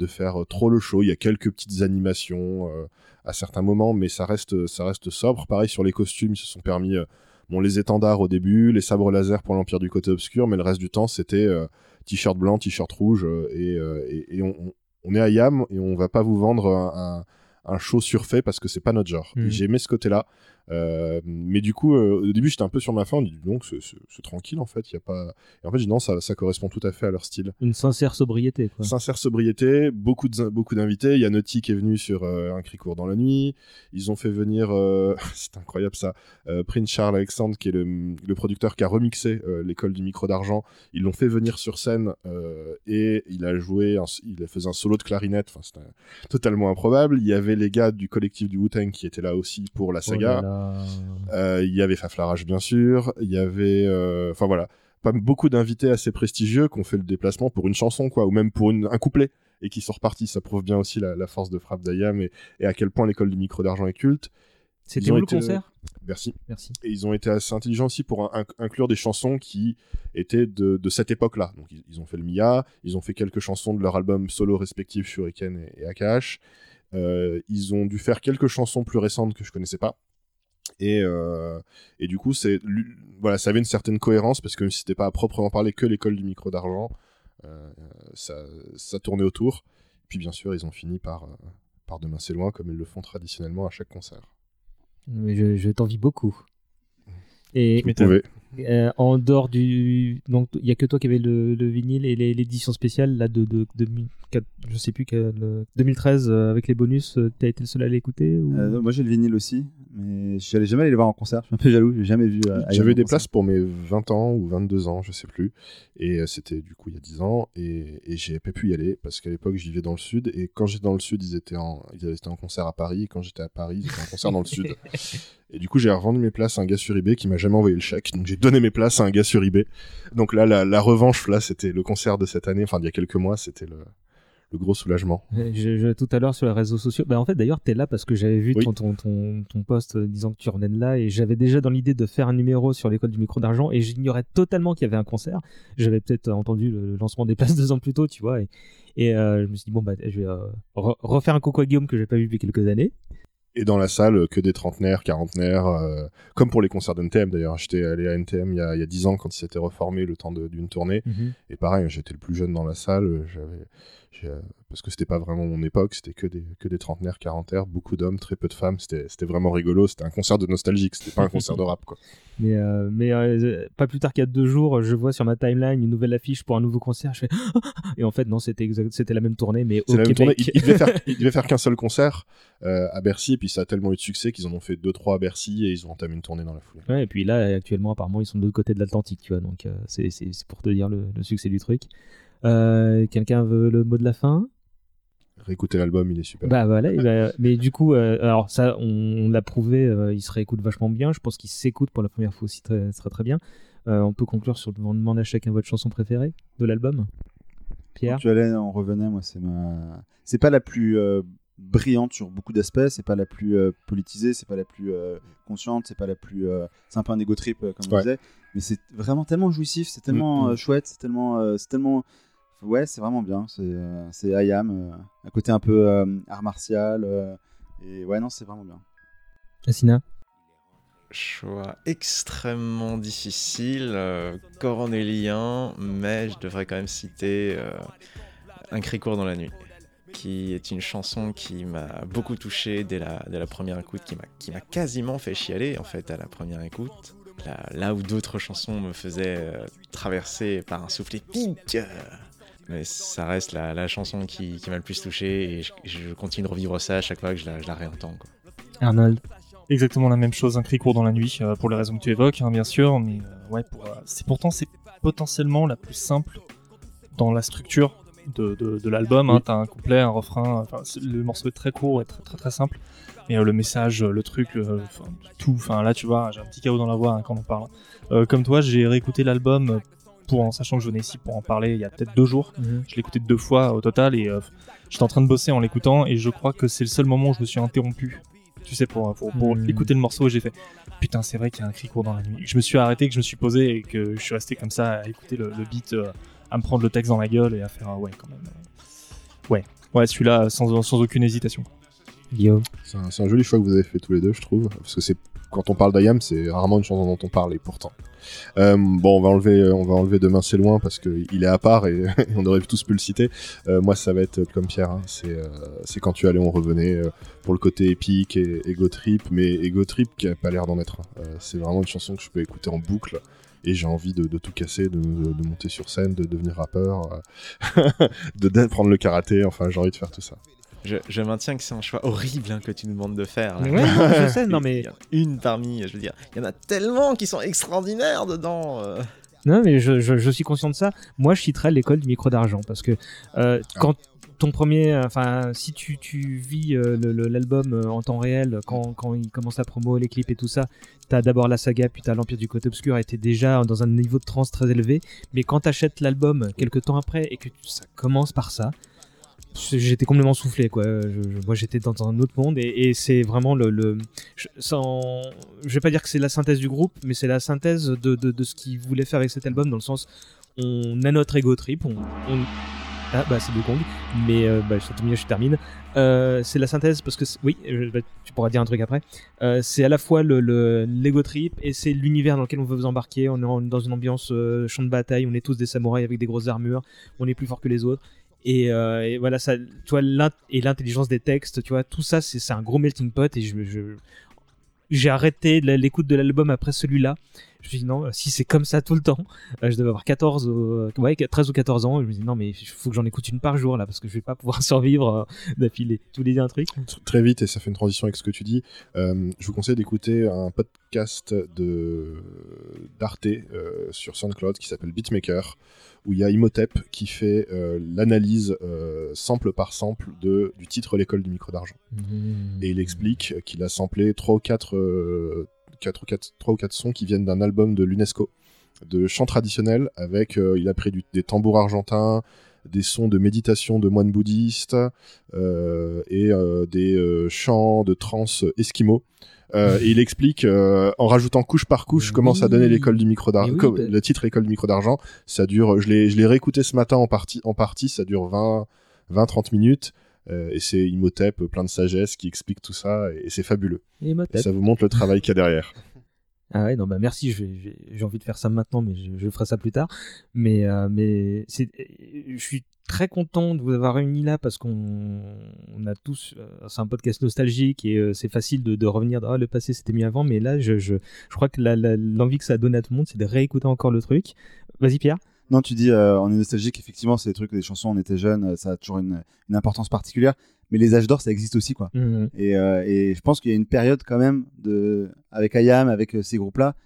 de faire euh, trop le show. Il y a quelques petites animations euh, à certains moments, mais ça reste, ça reste sobre. Pareil sur les costumes, ils se sont permis euh, bon, les étendards au début, les sabres laser pour l'Empire du côté obscur, mais le reste du temps, c'était euh, t-shirt blanc, t-shirt rouge, et, euh, et, et on, on- est à Yam et on va pas vous vendre un, un, un show surfait parce que c'est pas notre genre. Et J'ai aimé ce côté-là. Euh, mais du coup, euh, au début, j'étais un peu sur ma fin. On dit donc, c'est- tranquille en fait. Il y a pas. Et en fait, non, ça, ça correspond tout à fait à leur style. Une sincère sobriété, quoi. Sincère sobriété, beaucoup de beaucoup d'invités. Il y a Naughty qui est venu sur euh, un cri court dans la nuit. Ils ont fait venir, euh, c'est incroyable ça, euh, Prince Charles Alexandre qui est le, le producteur qui a remixé euh, l'école du micro d'argent. Ils l'ont fait venir sur scène euh, et il a joué, un- il a fait un solo de clarinette. Enfin, c'était totalement improbable. Il y avait les gars du collectif du Wu-Tang qui étaient là aussi pour la saga. Oh là là. Euh, il y avait Faflarage bien sûr, il y avait, euh, enfin voilà, pas beaucoup d'invités assez prestigieux qui ont fait le déplacement pour une chanson quoi, ou même pour une- un couplet et qui sont repartis. Ça prouve bien aussi la, la force de frappe d'Ayam et, et à quel point l'école du micro d'argent est culte. C'était où le été- concert? Merci. Merci. Et ils ont été assez intelligents aussi pour in- inclure des chansons qui étaient de, de cette époque-là. Donc ils, ils ont fait le Mia, ils ont fait quelques chansons de leur album solo respectif Shuriken et, et Akash. Euh, ils ont dû faire quelques chansons plus récentes que je connaissais pas. Et, euh, et du coup, c'est voilà, ça avait une certaine cohérence parce que même si c'était pas à proprement parler que l'école du micro d'argent, euh, ça, ça tournait autour. Puis bien sûr, ils ont fini par, euh, par Demain c'est loin, comme ils le font traditionnellement à chaque concert. Mais je, je t'envie beaucoup. Et. Euh, en dehors du. Donc, il y a que toi qui avais le, le vinyle et les- l'édition spéciale là, de, de, de 2004, je sais plus, quel, euh, 2013 euh, avec les bonus. euh, T'as été le seul à l'écouter ou... Euh, moi j'ai le vinyle aussi, mais j'allais jamais aller les voir en concert. Je suis un peu jaloux, j'ai jamais vu. euh, J'avais des concert. places pour mes 20 ans ou 22 ans, je sais plus. Et euh, c'était du coup il y a 10 ans. Et, et j'ai pas pu y aller parce qu'à l'époque, je vivais dans le sud. Et quand j'étais dans le sud, ils étaient en, ils étaient en concert à Paris. Et quand j'étais à Paris, ils étaient en concert dans le sud. Et du coup, j'ai revendu mes places à un gars sur eBay qui m'a jamais envoyé le chèque. Donc j'ai donné mes places à un gars sur eBay. Donc là, la, la revanche, là, c'était le concert de cette année. Enfin, d'il y a quelques mois, c'était le, le gros soulagement. Je, je- tout à l'heure sur les réseaux sociaux. Bah, en fait, d'ailleurs, t'es là parce que j'avais vu Oui. ton, ton, ton, ton post euh, disant que tu revenais de là et j'avais déjà dans l'idée de faire un numéro sur l'école du micro d'argent et j'ignorais totalement qu'il y avait un concert. J'avais peut-être euh, entendu le lancement des places deux ans plus tôt, tu vois. Et, et euh, je me suis dit, bon, bah, je vais euh, re- refaire un coucou à Guillaume que j'ai pas vu depuis quelques années. Et dans la salle, euh, que des trentenaires, quarantenaires, euh, comme pour les concerts de NTM d'ailleurs. J'étais allé à NTM il y a, il y a 10 ans quand il s'était reformé le temps d'une tournée. Mhm. Et pareil, j'étais le plus jeune dans la salle. J'avais, euh, parce que c'était pas vraiment mon époque, c'était que des, que des trentenaires, quarantaires, beaucoup d'hommes, très peu de femmes. C'était, vraiment rigolo. C'était un concert de nostalgique, c'était pas un concert de rap quoi. Mais, euh, mais euh, pas plus tard qu'il y a deux jours, je vois sur ma timeline une nouvelle affiche pour un nouveau concert. Je fais et en fait non, c'était la même tournée, mais au tournée. Il, il devait faire, il devait faire qu'un seul concert euh, à Bercy, et puis ça a tellement eu de succès qu'ils en ont fait deux trois à Bercy et ils ont entamé une tournée dans la foulée. Ouais, et puis là, actuellement, apparemment, ils sont de l'autre côté de l'Atlantique, tu vois. Donc, euh, c'est pour te dire le, le succès du truc. Euh, Quelqu'un veut le mot de la fin? Réécoutez l'album, il est super. Bah voilà, bah, mais du coup, euh, alors ça, on, on l'a prouvé, euh, il se réécoute vachement bien. Je pense qu'il s'écoute pour la première fois aussi très, très, très bien. Euh, on peut conclure sur on demande à chacun votre chanson préférée de l'album? Pierre? Tu allais, on revenait, moi, c'est ma. C'est pas la plus euh, brillante sur beaucoup d'aspects, c'est pas la plus euh, politisée, c'est pas la plus euh, consciente, c'est pas la plus. euh, C'est un peu un ego trip, euh, comme on Ouais. disait, mais c'est vraiment tellement jouissif, c'est tellement Mm, mm. euh, chouette, c'est tellement. euh, c'est tellement. Ouais, c'est vraiment bien, c'est euh, c'est Ayam, euh, un côté un peu euh, art martial, euh, et ouais, non, c'est vraiment bien. Assina Choix extrêmement difficile, euh, cornélien, mais je devrais quand même citer euh, Un cri court dans la nuit, qui est une chanson qui m'a beaucoup touché dès la, dès la première écoute, qui m'a- quasiment fait chialer en fait à la première écoute. Là, là où d'autres chansons me faisaient euh, traverser par un souffle épique. Mais ça reste la, la chanson qui, qui m'a le plus touché et je, je continue de revivre ça à chaque fois que je la, je la réentends. quoi. Arnold Exactement la même chose, un cri court dans la nuit, euh, pour les raisons que tu évoques, hein, bien sûr, mais euh, ouais, pour, euh, c'est pourtant c'est potentiellement la plus simple dans la structure de, de, de l'album. Hein, T'as un couplet, un refrain, le morceau est très court et très très très simple, mais euh, le message, le truc, tout, enfin là tu vois, j'ai un petit chaos dans la voix hein, quand on parle. Comme toi, j'ai réécouté l'album pour en sachant que je venais ici pour en parler il y a peut-être deux jours. Mhm. Je l'ai écouté deux fois au total et euh, j'étais en train de bosser en l'écoutant et je crois que c'est le seul moment où je me suis interrompu. Tu sais, pour, pour, pour Mhm. écouter le morceau et j'ai fait putain, c'est vrai qu'il y a un cri court dans la nuit. Je me suis arrêté, que je me suis posé et que je suis resté comme ça à écouter le, le beat, euh, à me prendre le texte dans la gueule et à faire ah ouais, quand même. euh, Ouais, ouais, celui-là sans, sans aucune hésitation. Guillaume C'est un, joli choix que vous avez fait tous les deux, je trouve. Parce que c'est quand on parle d'Ayam, c'est rarement une chanson dont on parle, et pourtant. Euh, bon, on va enlever, on va Demain c'est loin parce qu'il est à part et on aurait tous pu le citer. Euh, moi, ça va être comme Pierre. hein, c'est, euh, quand tu allais, on revenait euh, pour le côté épique et Ego Trip, mais Ego Trip qui a pas l'air d'en être. Euh, c'est vraiment une chanson que je peux écouter en boucle. Et j'ai envie de, tout casser, de, monter sur scène, de devenir rappeur, euh, de prendre le karaté. Enfin, j'ai envie de faire tout ça. Je, je maintiens que c'est un choix horrible hein, que tu nous demandes de faire. là. Ouais, non, je sais, non, mais- Il y en a une parmi, je veux dire, il y en a tellement qui sont extraordinaires dedans. euh. Non, mais je, je, je suis conscient de ça. Moi, je citerais l'école du micro d'argent parce que euh, quand ton premier, euh, enfin, si tu, tu vis euh, l'album euh, en temps réel, quand, quand il commence la promo, les clips et tout ça, t'as d'abord la saga, puis t'as l'Empire du côté obscur, et t'es déjà dans un niveau de trance très élevé. Mais quand t'achètes l'album quelques temps après et que ça commence par ça, j'étais complètement soufflé quoi. Je- moi j'étais dans un autre monde et, c'est vraiment le, je, sans, je vais pas dire que c'est la synthèse du groupe mais c'est la synthèse de, de, ce qu'ils voulaient faire avec cet album dans le sens on a notre ego trip on, ah bah c'est Kong mais euh, bah, ça je termine. Euh, c'est la synthèse parce que oui bah, tu pourras dire un truc après. Euh, c'est à la fois le le- trip et c'est l'univers dans lequel on veut vous embarquer. On est dans une ambiance euh, champ de bataille on est tous des samouraïs avec des grosses armures on est plus fort que les autres et, euh, voilà ça l'int- et l'intelligence des textes tu vois tout ça c'est un gros melting pot et je, j'ai arrêté l'écoute de l'album après celui-là. Je me suis dit non, si c'est comme ça tout le temps, euh, je devais avoir 14, euh, ouais, 13 ou 14 ans. Et je me dis non, mais il faut que j'en écoute une par jour là parce que je vais pas pouvoir survivre euh. Tu voulais dire un truc Tr- Très vite, et ça fait une transition avec ce que tu dis. euh, je vous conseille d'écouter un podcast de d'Arte sur SoundCloud qui s'appelle Beatmaker, où il y a Imhotep qui fait euh, l'analyse euh, sample par sample de, du titre L'école du micro d'argent. Et il explique qu'il a samplé 3 ou 4, euh, quatre ou quatre- trois ou quatre sons qui viennent d'un album de l'UNESCO, de chants traditionnels, avec, euh, il a pris du- des tambours argentins, des sons de méditation de moines bouddhistes, euh, et euh, des chants de trance esquimaux. Et il explique, en rajoutant couche par couche, comment ça donnait l'école du micro d'argent. Oui, bah- Le titre École du micro d'argent, ça dure, je l'ai je l'ai réécouté ce matin en partie, en partie ça dure 20 20-30 minutes. Euh, et c'est Imhotep, plein de sagesse, qui explique tout ça, et, c'est fabuleux. Imhotep. Et ça vous montre le travail qu'il y a derrière. Ah ouais, non, bah merci, j'ai envie de faire ça maintenant, mais je, je ferai ça plus tard. Mais, euh, mais c'est, je suis très content de vous avoir réunis là parce qu'on on a tous, euh, c'est un podcast nostalgique et euh, c'est facile de, de revenir, ah le passé c'était mieux avant, mais là je, je, je crois que l'envie que ça donne à tout le monde, c'est de réécouter encore le truc. Vas-y Pierre. Non, tu dis, euh, on est nostalgique, effectivement, c'est des trucs, des chansons, on était jeunes, euh, ça a toujours une, une importance particulière. Mais les âges d'or, ça existe aussi, quoi. Et, euh, et je pense qu'il y a une période quand même, de, avec Ayam, avec euh, ces groupes-là,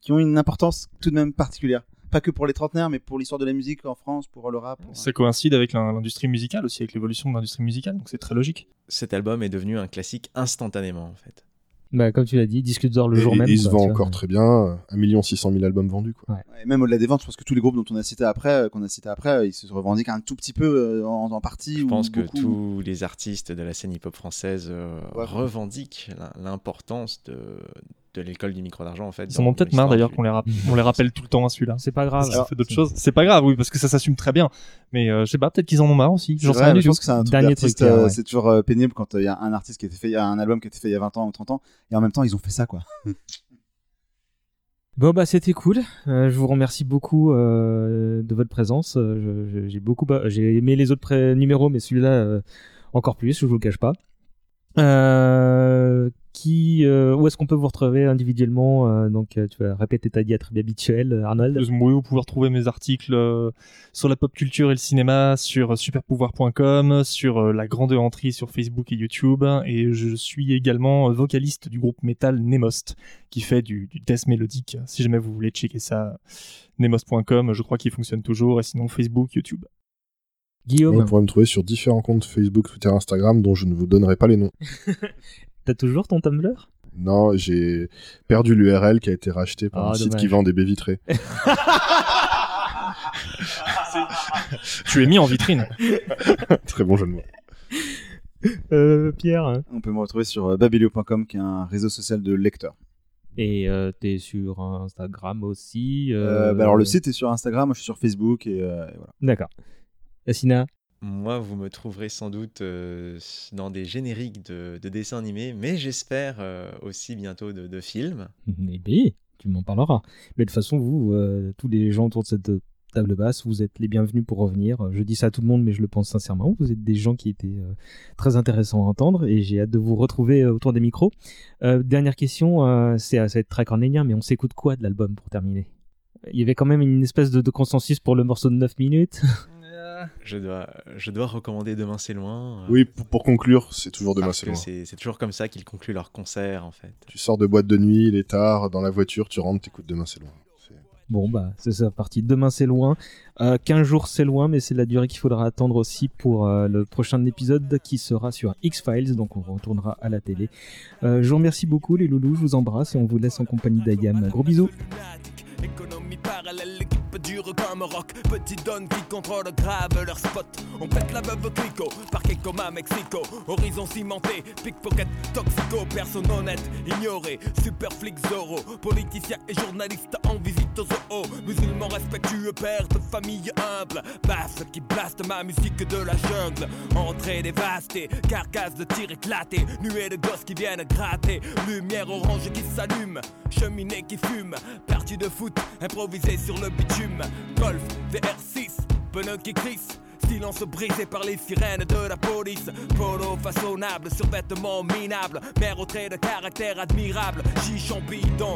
qui ont une importance tout de même particulière. Pas que pour les trentenaires, mais pour l'histoire de la musique en France, pour le rap. pour- Ça coïncide avec l'in- l'industrie musicale aussi, avec l'évolution de l'industrie musicale, donc c'est très logique. Cet album est devenu un classique instantanément, en fait. Bah, comme tu l'as dit, disque d'or le Et- jour et même. il se quoi, vend encore très bien, 1 600 000 albums vendus. Quoi. Et même au-delà des ventes, je pense que tous les groupes dont on a cité après, euh, qu'on a cité après, euh, ils se revendiquent un tout petit peu euh, en, en partie. Je ou pense que tous les artistes de la scène hip-hop française euh, Ouais. revendiquent l'im- l'importance de, de l'école du micro d'argent, en fait. Ils en ont peut-être marre d'ailleurs qu'on les, on les rappelle tout le temps à celui-là. C'est pas grave. Ont fait d'autres choses. C'est pas grave, oui, parce que ça s'assume très bien. Mais euh, je sais pas, peut-être qu'ils en ont marre aussi. J'en sais rien je pense que c'est un truc Dernier truc, euh, ouais. c'est toujours euh, pénible quand il y a un artiste qui a été fait, il y a un album qui a été fait il y a 20 ans ou 30 ans, et en même temps ils ont fait ça quoi. Bon bah c'était cool. Euh, je vous remercie beaucoup euh, de votre présence. Euh, j'ai beaucoup, j'ai aimé les autres numéros, mais celui-là euh, encore plus. Je vous le cache pas. Euh, qui, euh, où est-ce qu'on peut vous retrouver individuellement euh, Donc euh, tu vas répéter ta diatribe habituelle, Arnold. Oui, vous pouvez retrouver mes articles sur la pop culture et le cinéma, sur superpouvoir.com, sur la grande entrée sur Facebook et YouTube. Et je suis également vocaliste du groupe metal Nemost, qui fait du, du death mélodique. Si jamais vous voulez checker ça, nemost.com, je crois qu'il fonctionne toujours. Et sinon, Facebook, YouTube. Guillaume, Vous pourrez me trouver sur différents comptes Facebook, Twitter, Instagram, dont je ne vous donnerai pas les noms. t'as toujours ton Tumblr? Non, j'ai perdu l'URL qui a été racheté par Ah, un site qui vend des baies vitrées. tu es mis en vitrine. Très bon jeu de mots. euh, Pierre? On peut me retrouver sur euh, babelio.com qui est un réseau social de lecteurs. Et euh, t'es sur Instagram aussi. Euh, euh, bah alors le site est sur Instagram, moi je suis sur Facebook et, euh, et voilà. D'accord. Yassina. Moi, vous me trouverez sans doute euh, dans des génériques de, de dessins animés, mais j'espère euh, aussi bientôt de, de films. Eh bien, tu m'en parleras. Mais de toute façon, vous, euh, tous les gens autour de cette table basse, vous êtes les bienvenus pour revenir. Je dis ça à tout le monde, mais je le pense sincèrement. Vous êtes des gens qui étaient très intéressants à entendre et j'ai hâte de vous retrouver autour des micros. Dernière question, c'est, ça va être très cornélien, mais on s'écoute quoi de l'album pour terminer? Il y avait quand même une espèce de, de consensus pour le morceau de 9 minutes. Je dois, je dois recommander Demain c'est loin. euh, Oui, pour, pour conclure, c'est toujours demain c'est loin. c'est c'est toujours comme ça qu'ils concluent leur concert, en fait. Tu sors de boîte de nuit, il est tard, dans la voiture, tu rentres, t'écoutes demain c'est loin. Bon, bah, c'est ça, parti. Demain, c'est loin. Euh, 15 jours, c'est loin, mais c'est la durée qu'il faudra attendre aussi pour euh, le prochain épisode qui sera sur X-Files, donc on retournera à la télé. Euh, je vous remercie beaucoup, les loulous, je vous embrasse et on vous laisse en compagnie d'Ayam. Gros bisous. Dure comme rock. Petit donne qui contrôle grave leur spot. On pète la veuve Clico, parquet comme à Mexico. Horizon cimenté, pickpocket, toxico, personne honnête, ignoré. Super flic Zorro, politicien et journaliste en visite aux zoo. Musulmans respectueux, père de famille humble. Basse qui blaste ma musique de la jungle. Entrée dévastée, carcasse de tir éclaté. Nuée de gosses qui viennent gratter. Lumière orange qui s'allume, cheminée qui fume. Partie de foot, improvisé sur le bitume. Golf, VR6, pneus qui crissent. Silence brisé par les sirènes de la police. Polo façonnable, survêtement minable. Mère au trait de caractère admirable. Chichon bidon,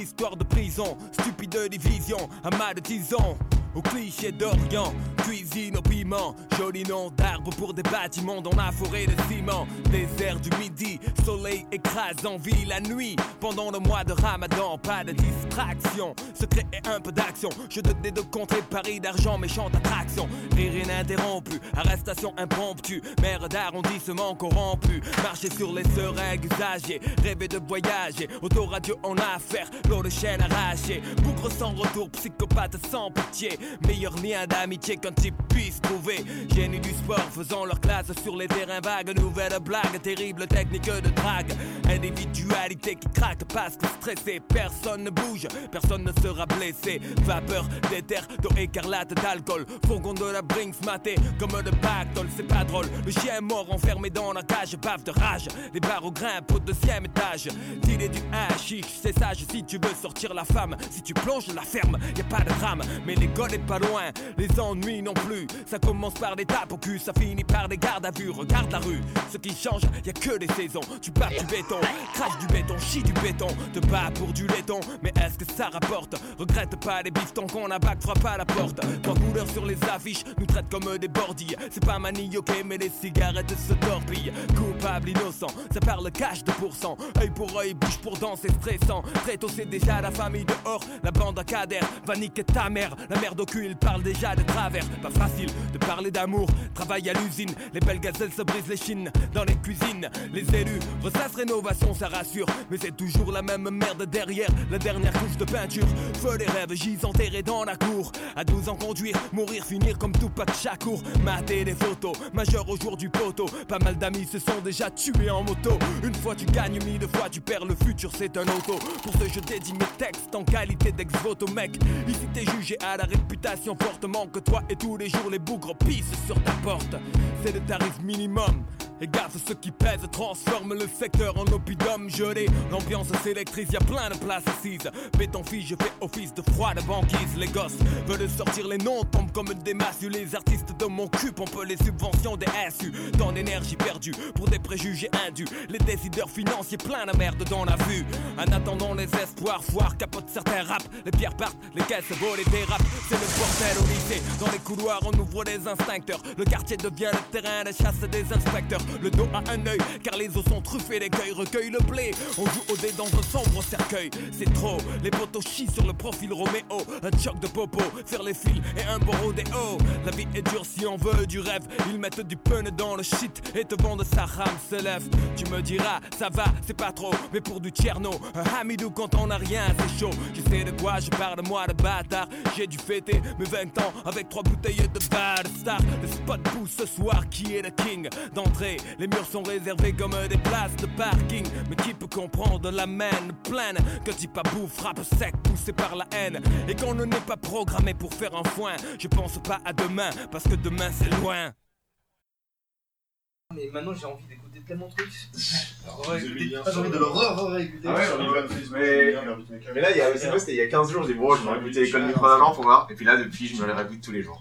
histoire de prison. Stupide division, amas de tisons. Au cliché d'Orient, cuisine au piment, joli nom d'arbre pour des bâtiments dans la forêt de ciment. Désert du midi, soleil écrase en vie la nuit. Pendant le mois de ramadan, pas de distraction. Secret et un peu d'action. Je te des deux contrées, Paris d'argent, méchante attraction. Rire ininterrompu, arrestation impromptue. Mère d'arrondissement corrompu. Marcher sur les seringues usagées, rêver de voyager. Autoradio en affaire, l'eau de chaîne arrachée. Bougre sans retour, psychopathe sans pitié. Meilleur lien d'amitié qu'un type puisse trouver. Génie du sport, faisant leur classe sur les terrains vagues. Nouvelle blague, terrible technique de drague. Individualité qui craque parce que stressé, personne ne bouge, personne ne sera blessé. Vapeur d'éther, d'eau écarlate, d'alcool. Fourgon de la Brinks maté comme le pactole, c'est pas drôle. Le chien mort enfermé dans la cage, bave de rage. Les barreaux grimpent au deuxième étage. T'il est du hashish, c'est sage si tu veux sortir la femme. Si tu plonges la ferme, y a pas de drame. Mais l'école pas loin, les ennuis non plus. Ça commence par des tapes au cul, ça finit par des gardes à vue. Regarde la rue, ce qui change, y a que des saisons. Tu bats du béton, crache du béton, chie du béton. Te bats pour du laiton, mais est-ce que ça rapporte? Regrette pas les bifetons qu'on abac, frappe à la porte. Trois couleurs sur les affiches nous traitent comme des bordilles. C'est pas manioqué, mais les cigarettes se torpillent. Coupable, innocent, ça parle cash de pourcent. Œil pour œil, bouche pour dent, c'est stressant. Très tôt, c'est déjà la famille dehors. La bande à Kader va niquer ta mère. La mère au il parle déjà de travers. Pas facile de parler d'amour. Travail à l'usine, les belles gazelles se brisent les chines. Dans les cuisines, les élus ressassent rénovation, ça rassure. Mais c'est toujours la même merde derrière. La dernière couche de peinture. Feu les rêves, gis enterrés dans la cour. À 12 ans, conduire, mourir, finir comme tout pas de chacour. Mater des photos, majeur au jour du poteau. Pas mal d'amis se sont déjà tués en moto. Une fois tu gagnes, mille fois tu perds. Le futur, c'est un auto. Pour ce, je dédie mes textes en qualité d'ex-voto, mec. Ici, t'es jugé à la réputation fortement que toi et tous les jours les bougres pissent sur ta porte. C'est le tarif minimum. Et garde ce qui pèse, transforme le secteur en oppidum gelé. L'ambiance s'électrise, y a plein de places assises. Béton fille, je fais office de froide banquise. Les gosses veulent sortir les noms, tombent comme des masses. Les artistes de mon cul pompent les subventions des SU. Dans l'énergie perdue pour des préjugés indus. Les décideurs financiers plein de merde dans la vue. En attendant les espoirs, foire capote certains rap. Les pierres partent, les caisses volent et dérapent. Le bordel au lycée. Dans les couloirs, on ouvre des instincteurs. Le quartier devient le terrain de chasse des inspecteurs. Le dos à un œil, car les os sont truffés, l'écueil recueille le blé. On joue au dé dans un sombre cercueil. C'est trop, les poteaux chient sur le profil Roméo. Un choc de popo, faire les fils et un beau rodéo. La vie est dure si on veut du rêve. Ils mettent du pun dans le shit et te vendent sa rame se lève. Tu me diras, ça va, c'est pas trop, mais pour du tierno, un hamidou quand on a rien, c'est chaud. Je sais de quoi je parle, moi de bâtard. J'ai dû fêter mes 20 ans avec trois bouteilles de bad star. Le spot pousse ce soir, qui est le king d'entrée les murs sont réservés comme des places de parking. Mais qui peut comprendre la main pleine? Que type à bout frappe sec, poussé par la haine. Et qu'on ne n'est pas programmé pour faire un foin. Je pense pas à demain, parce que demain c'est loin. Mais maintenant j'ai envie d'écouter tellement de trucs. J'ai envie de le re-re-écouter. Ah ouais, mais, mais là, il y a, c'est vrai, c'était il y a 15 jours, j'ai dit bon, je vais écouter l'école micro d'agent pour voir. Et puis là, depuis, je me les réécoute tous les jours.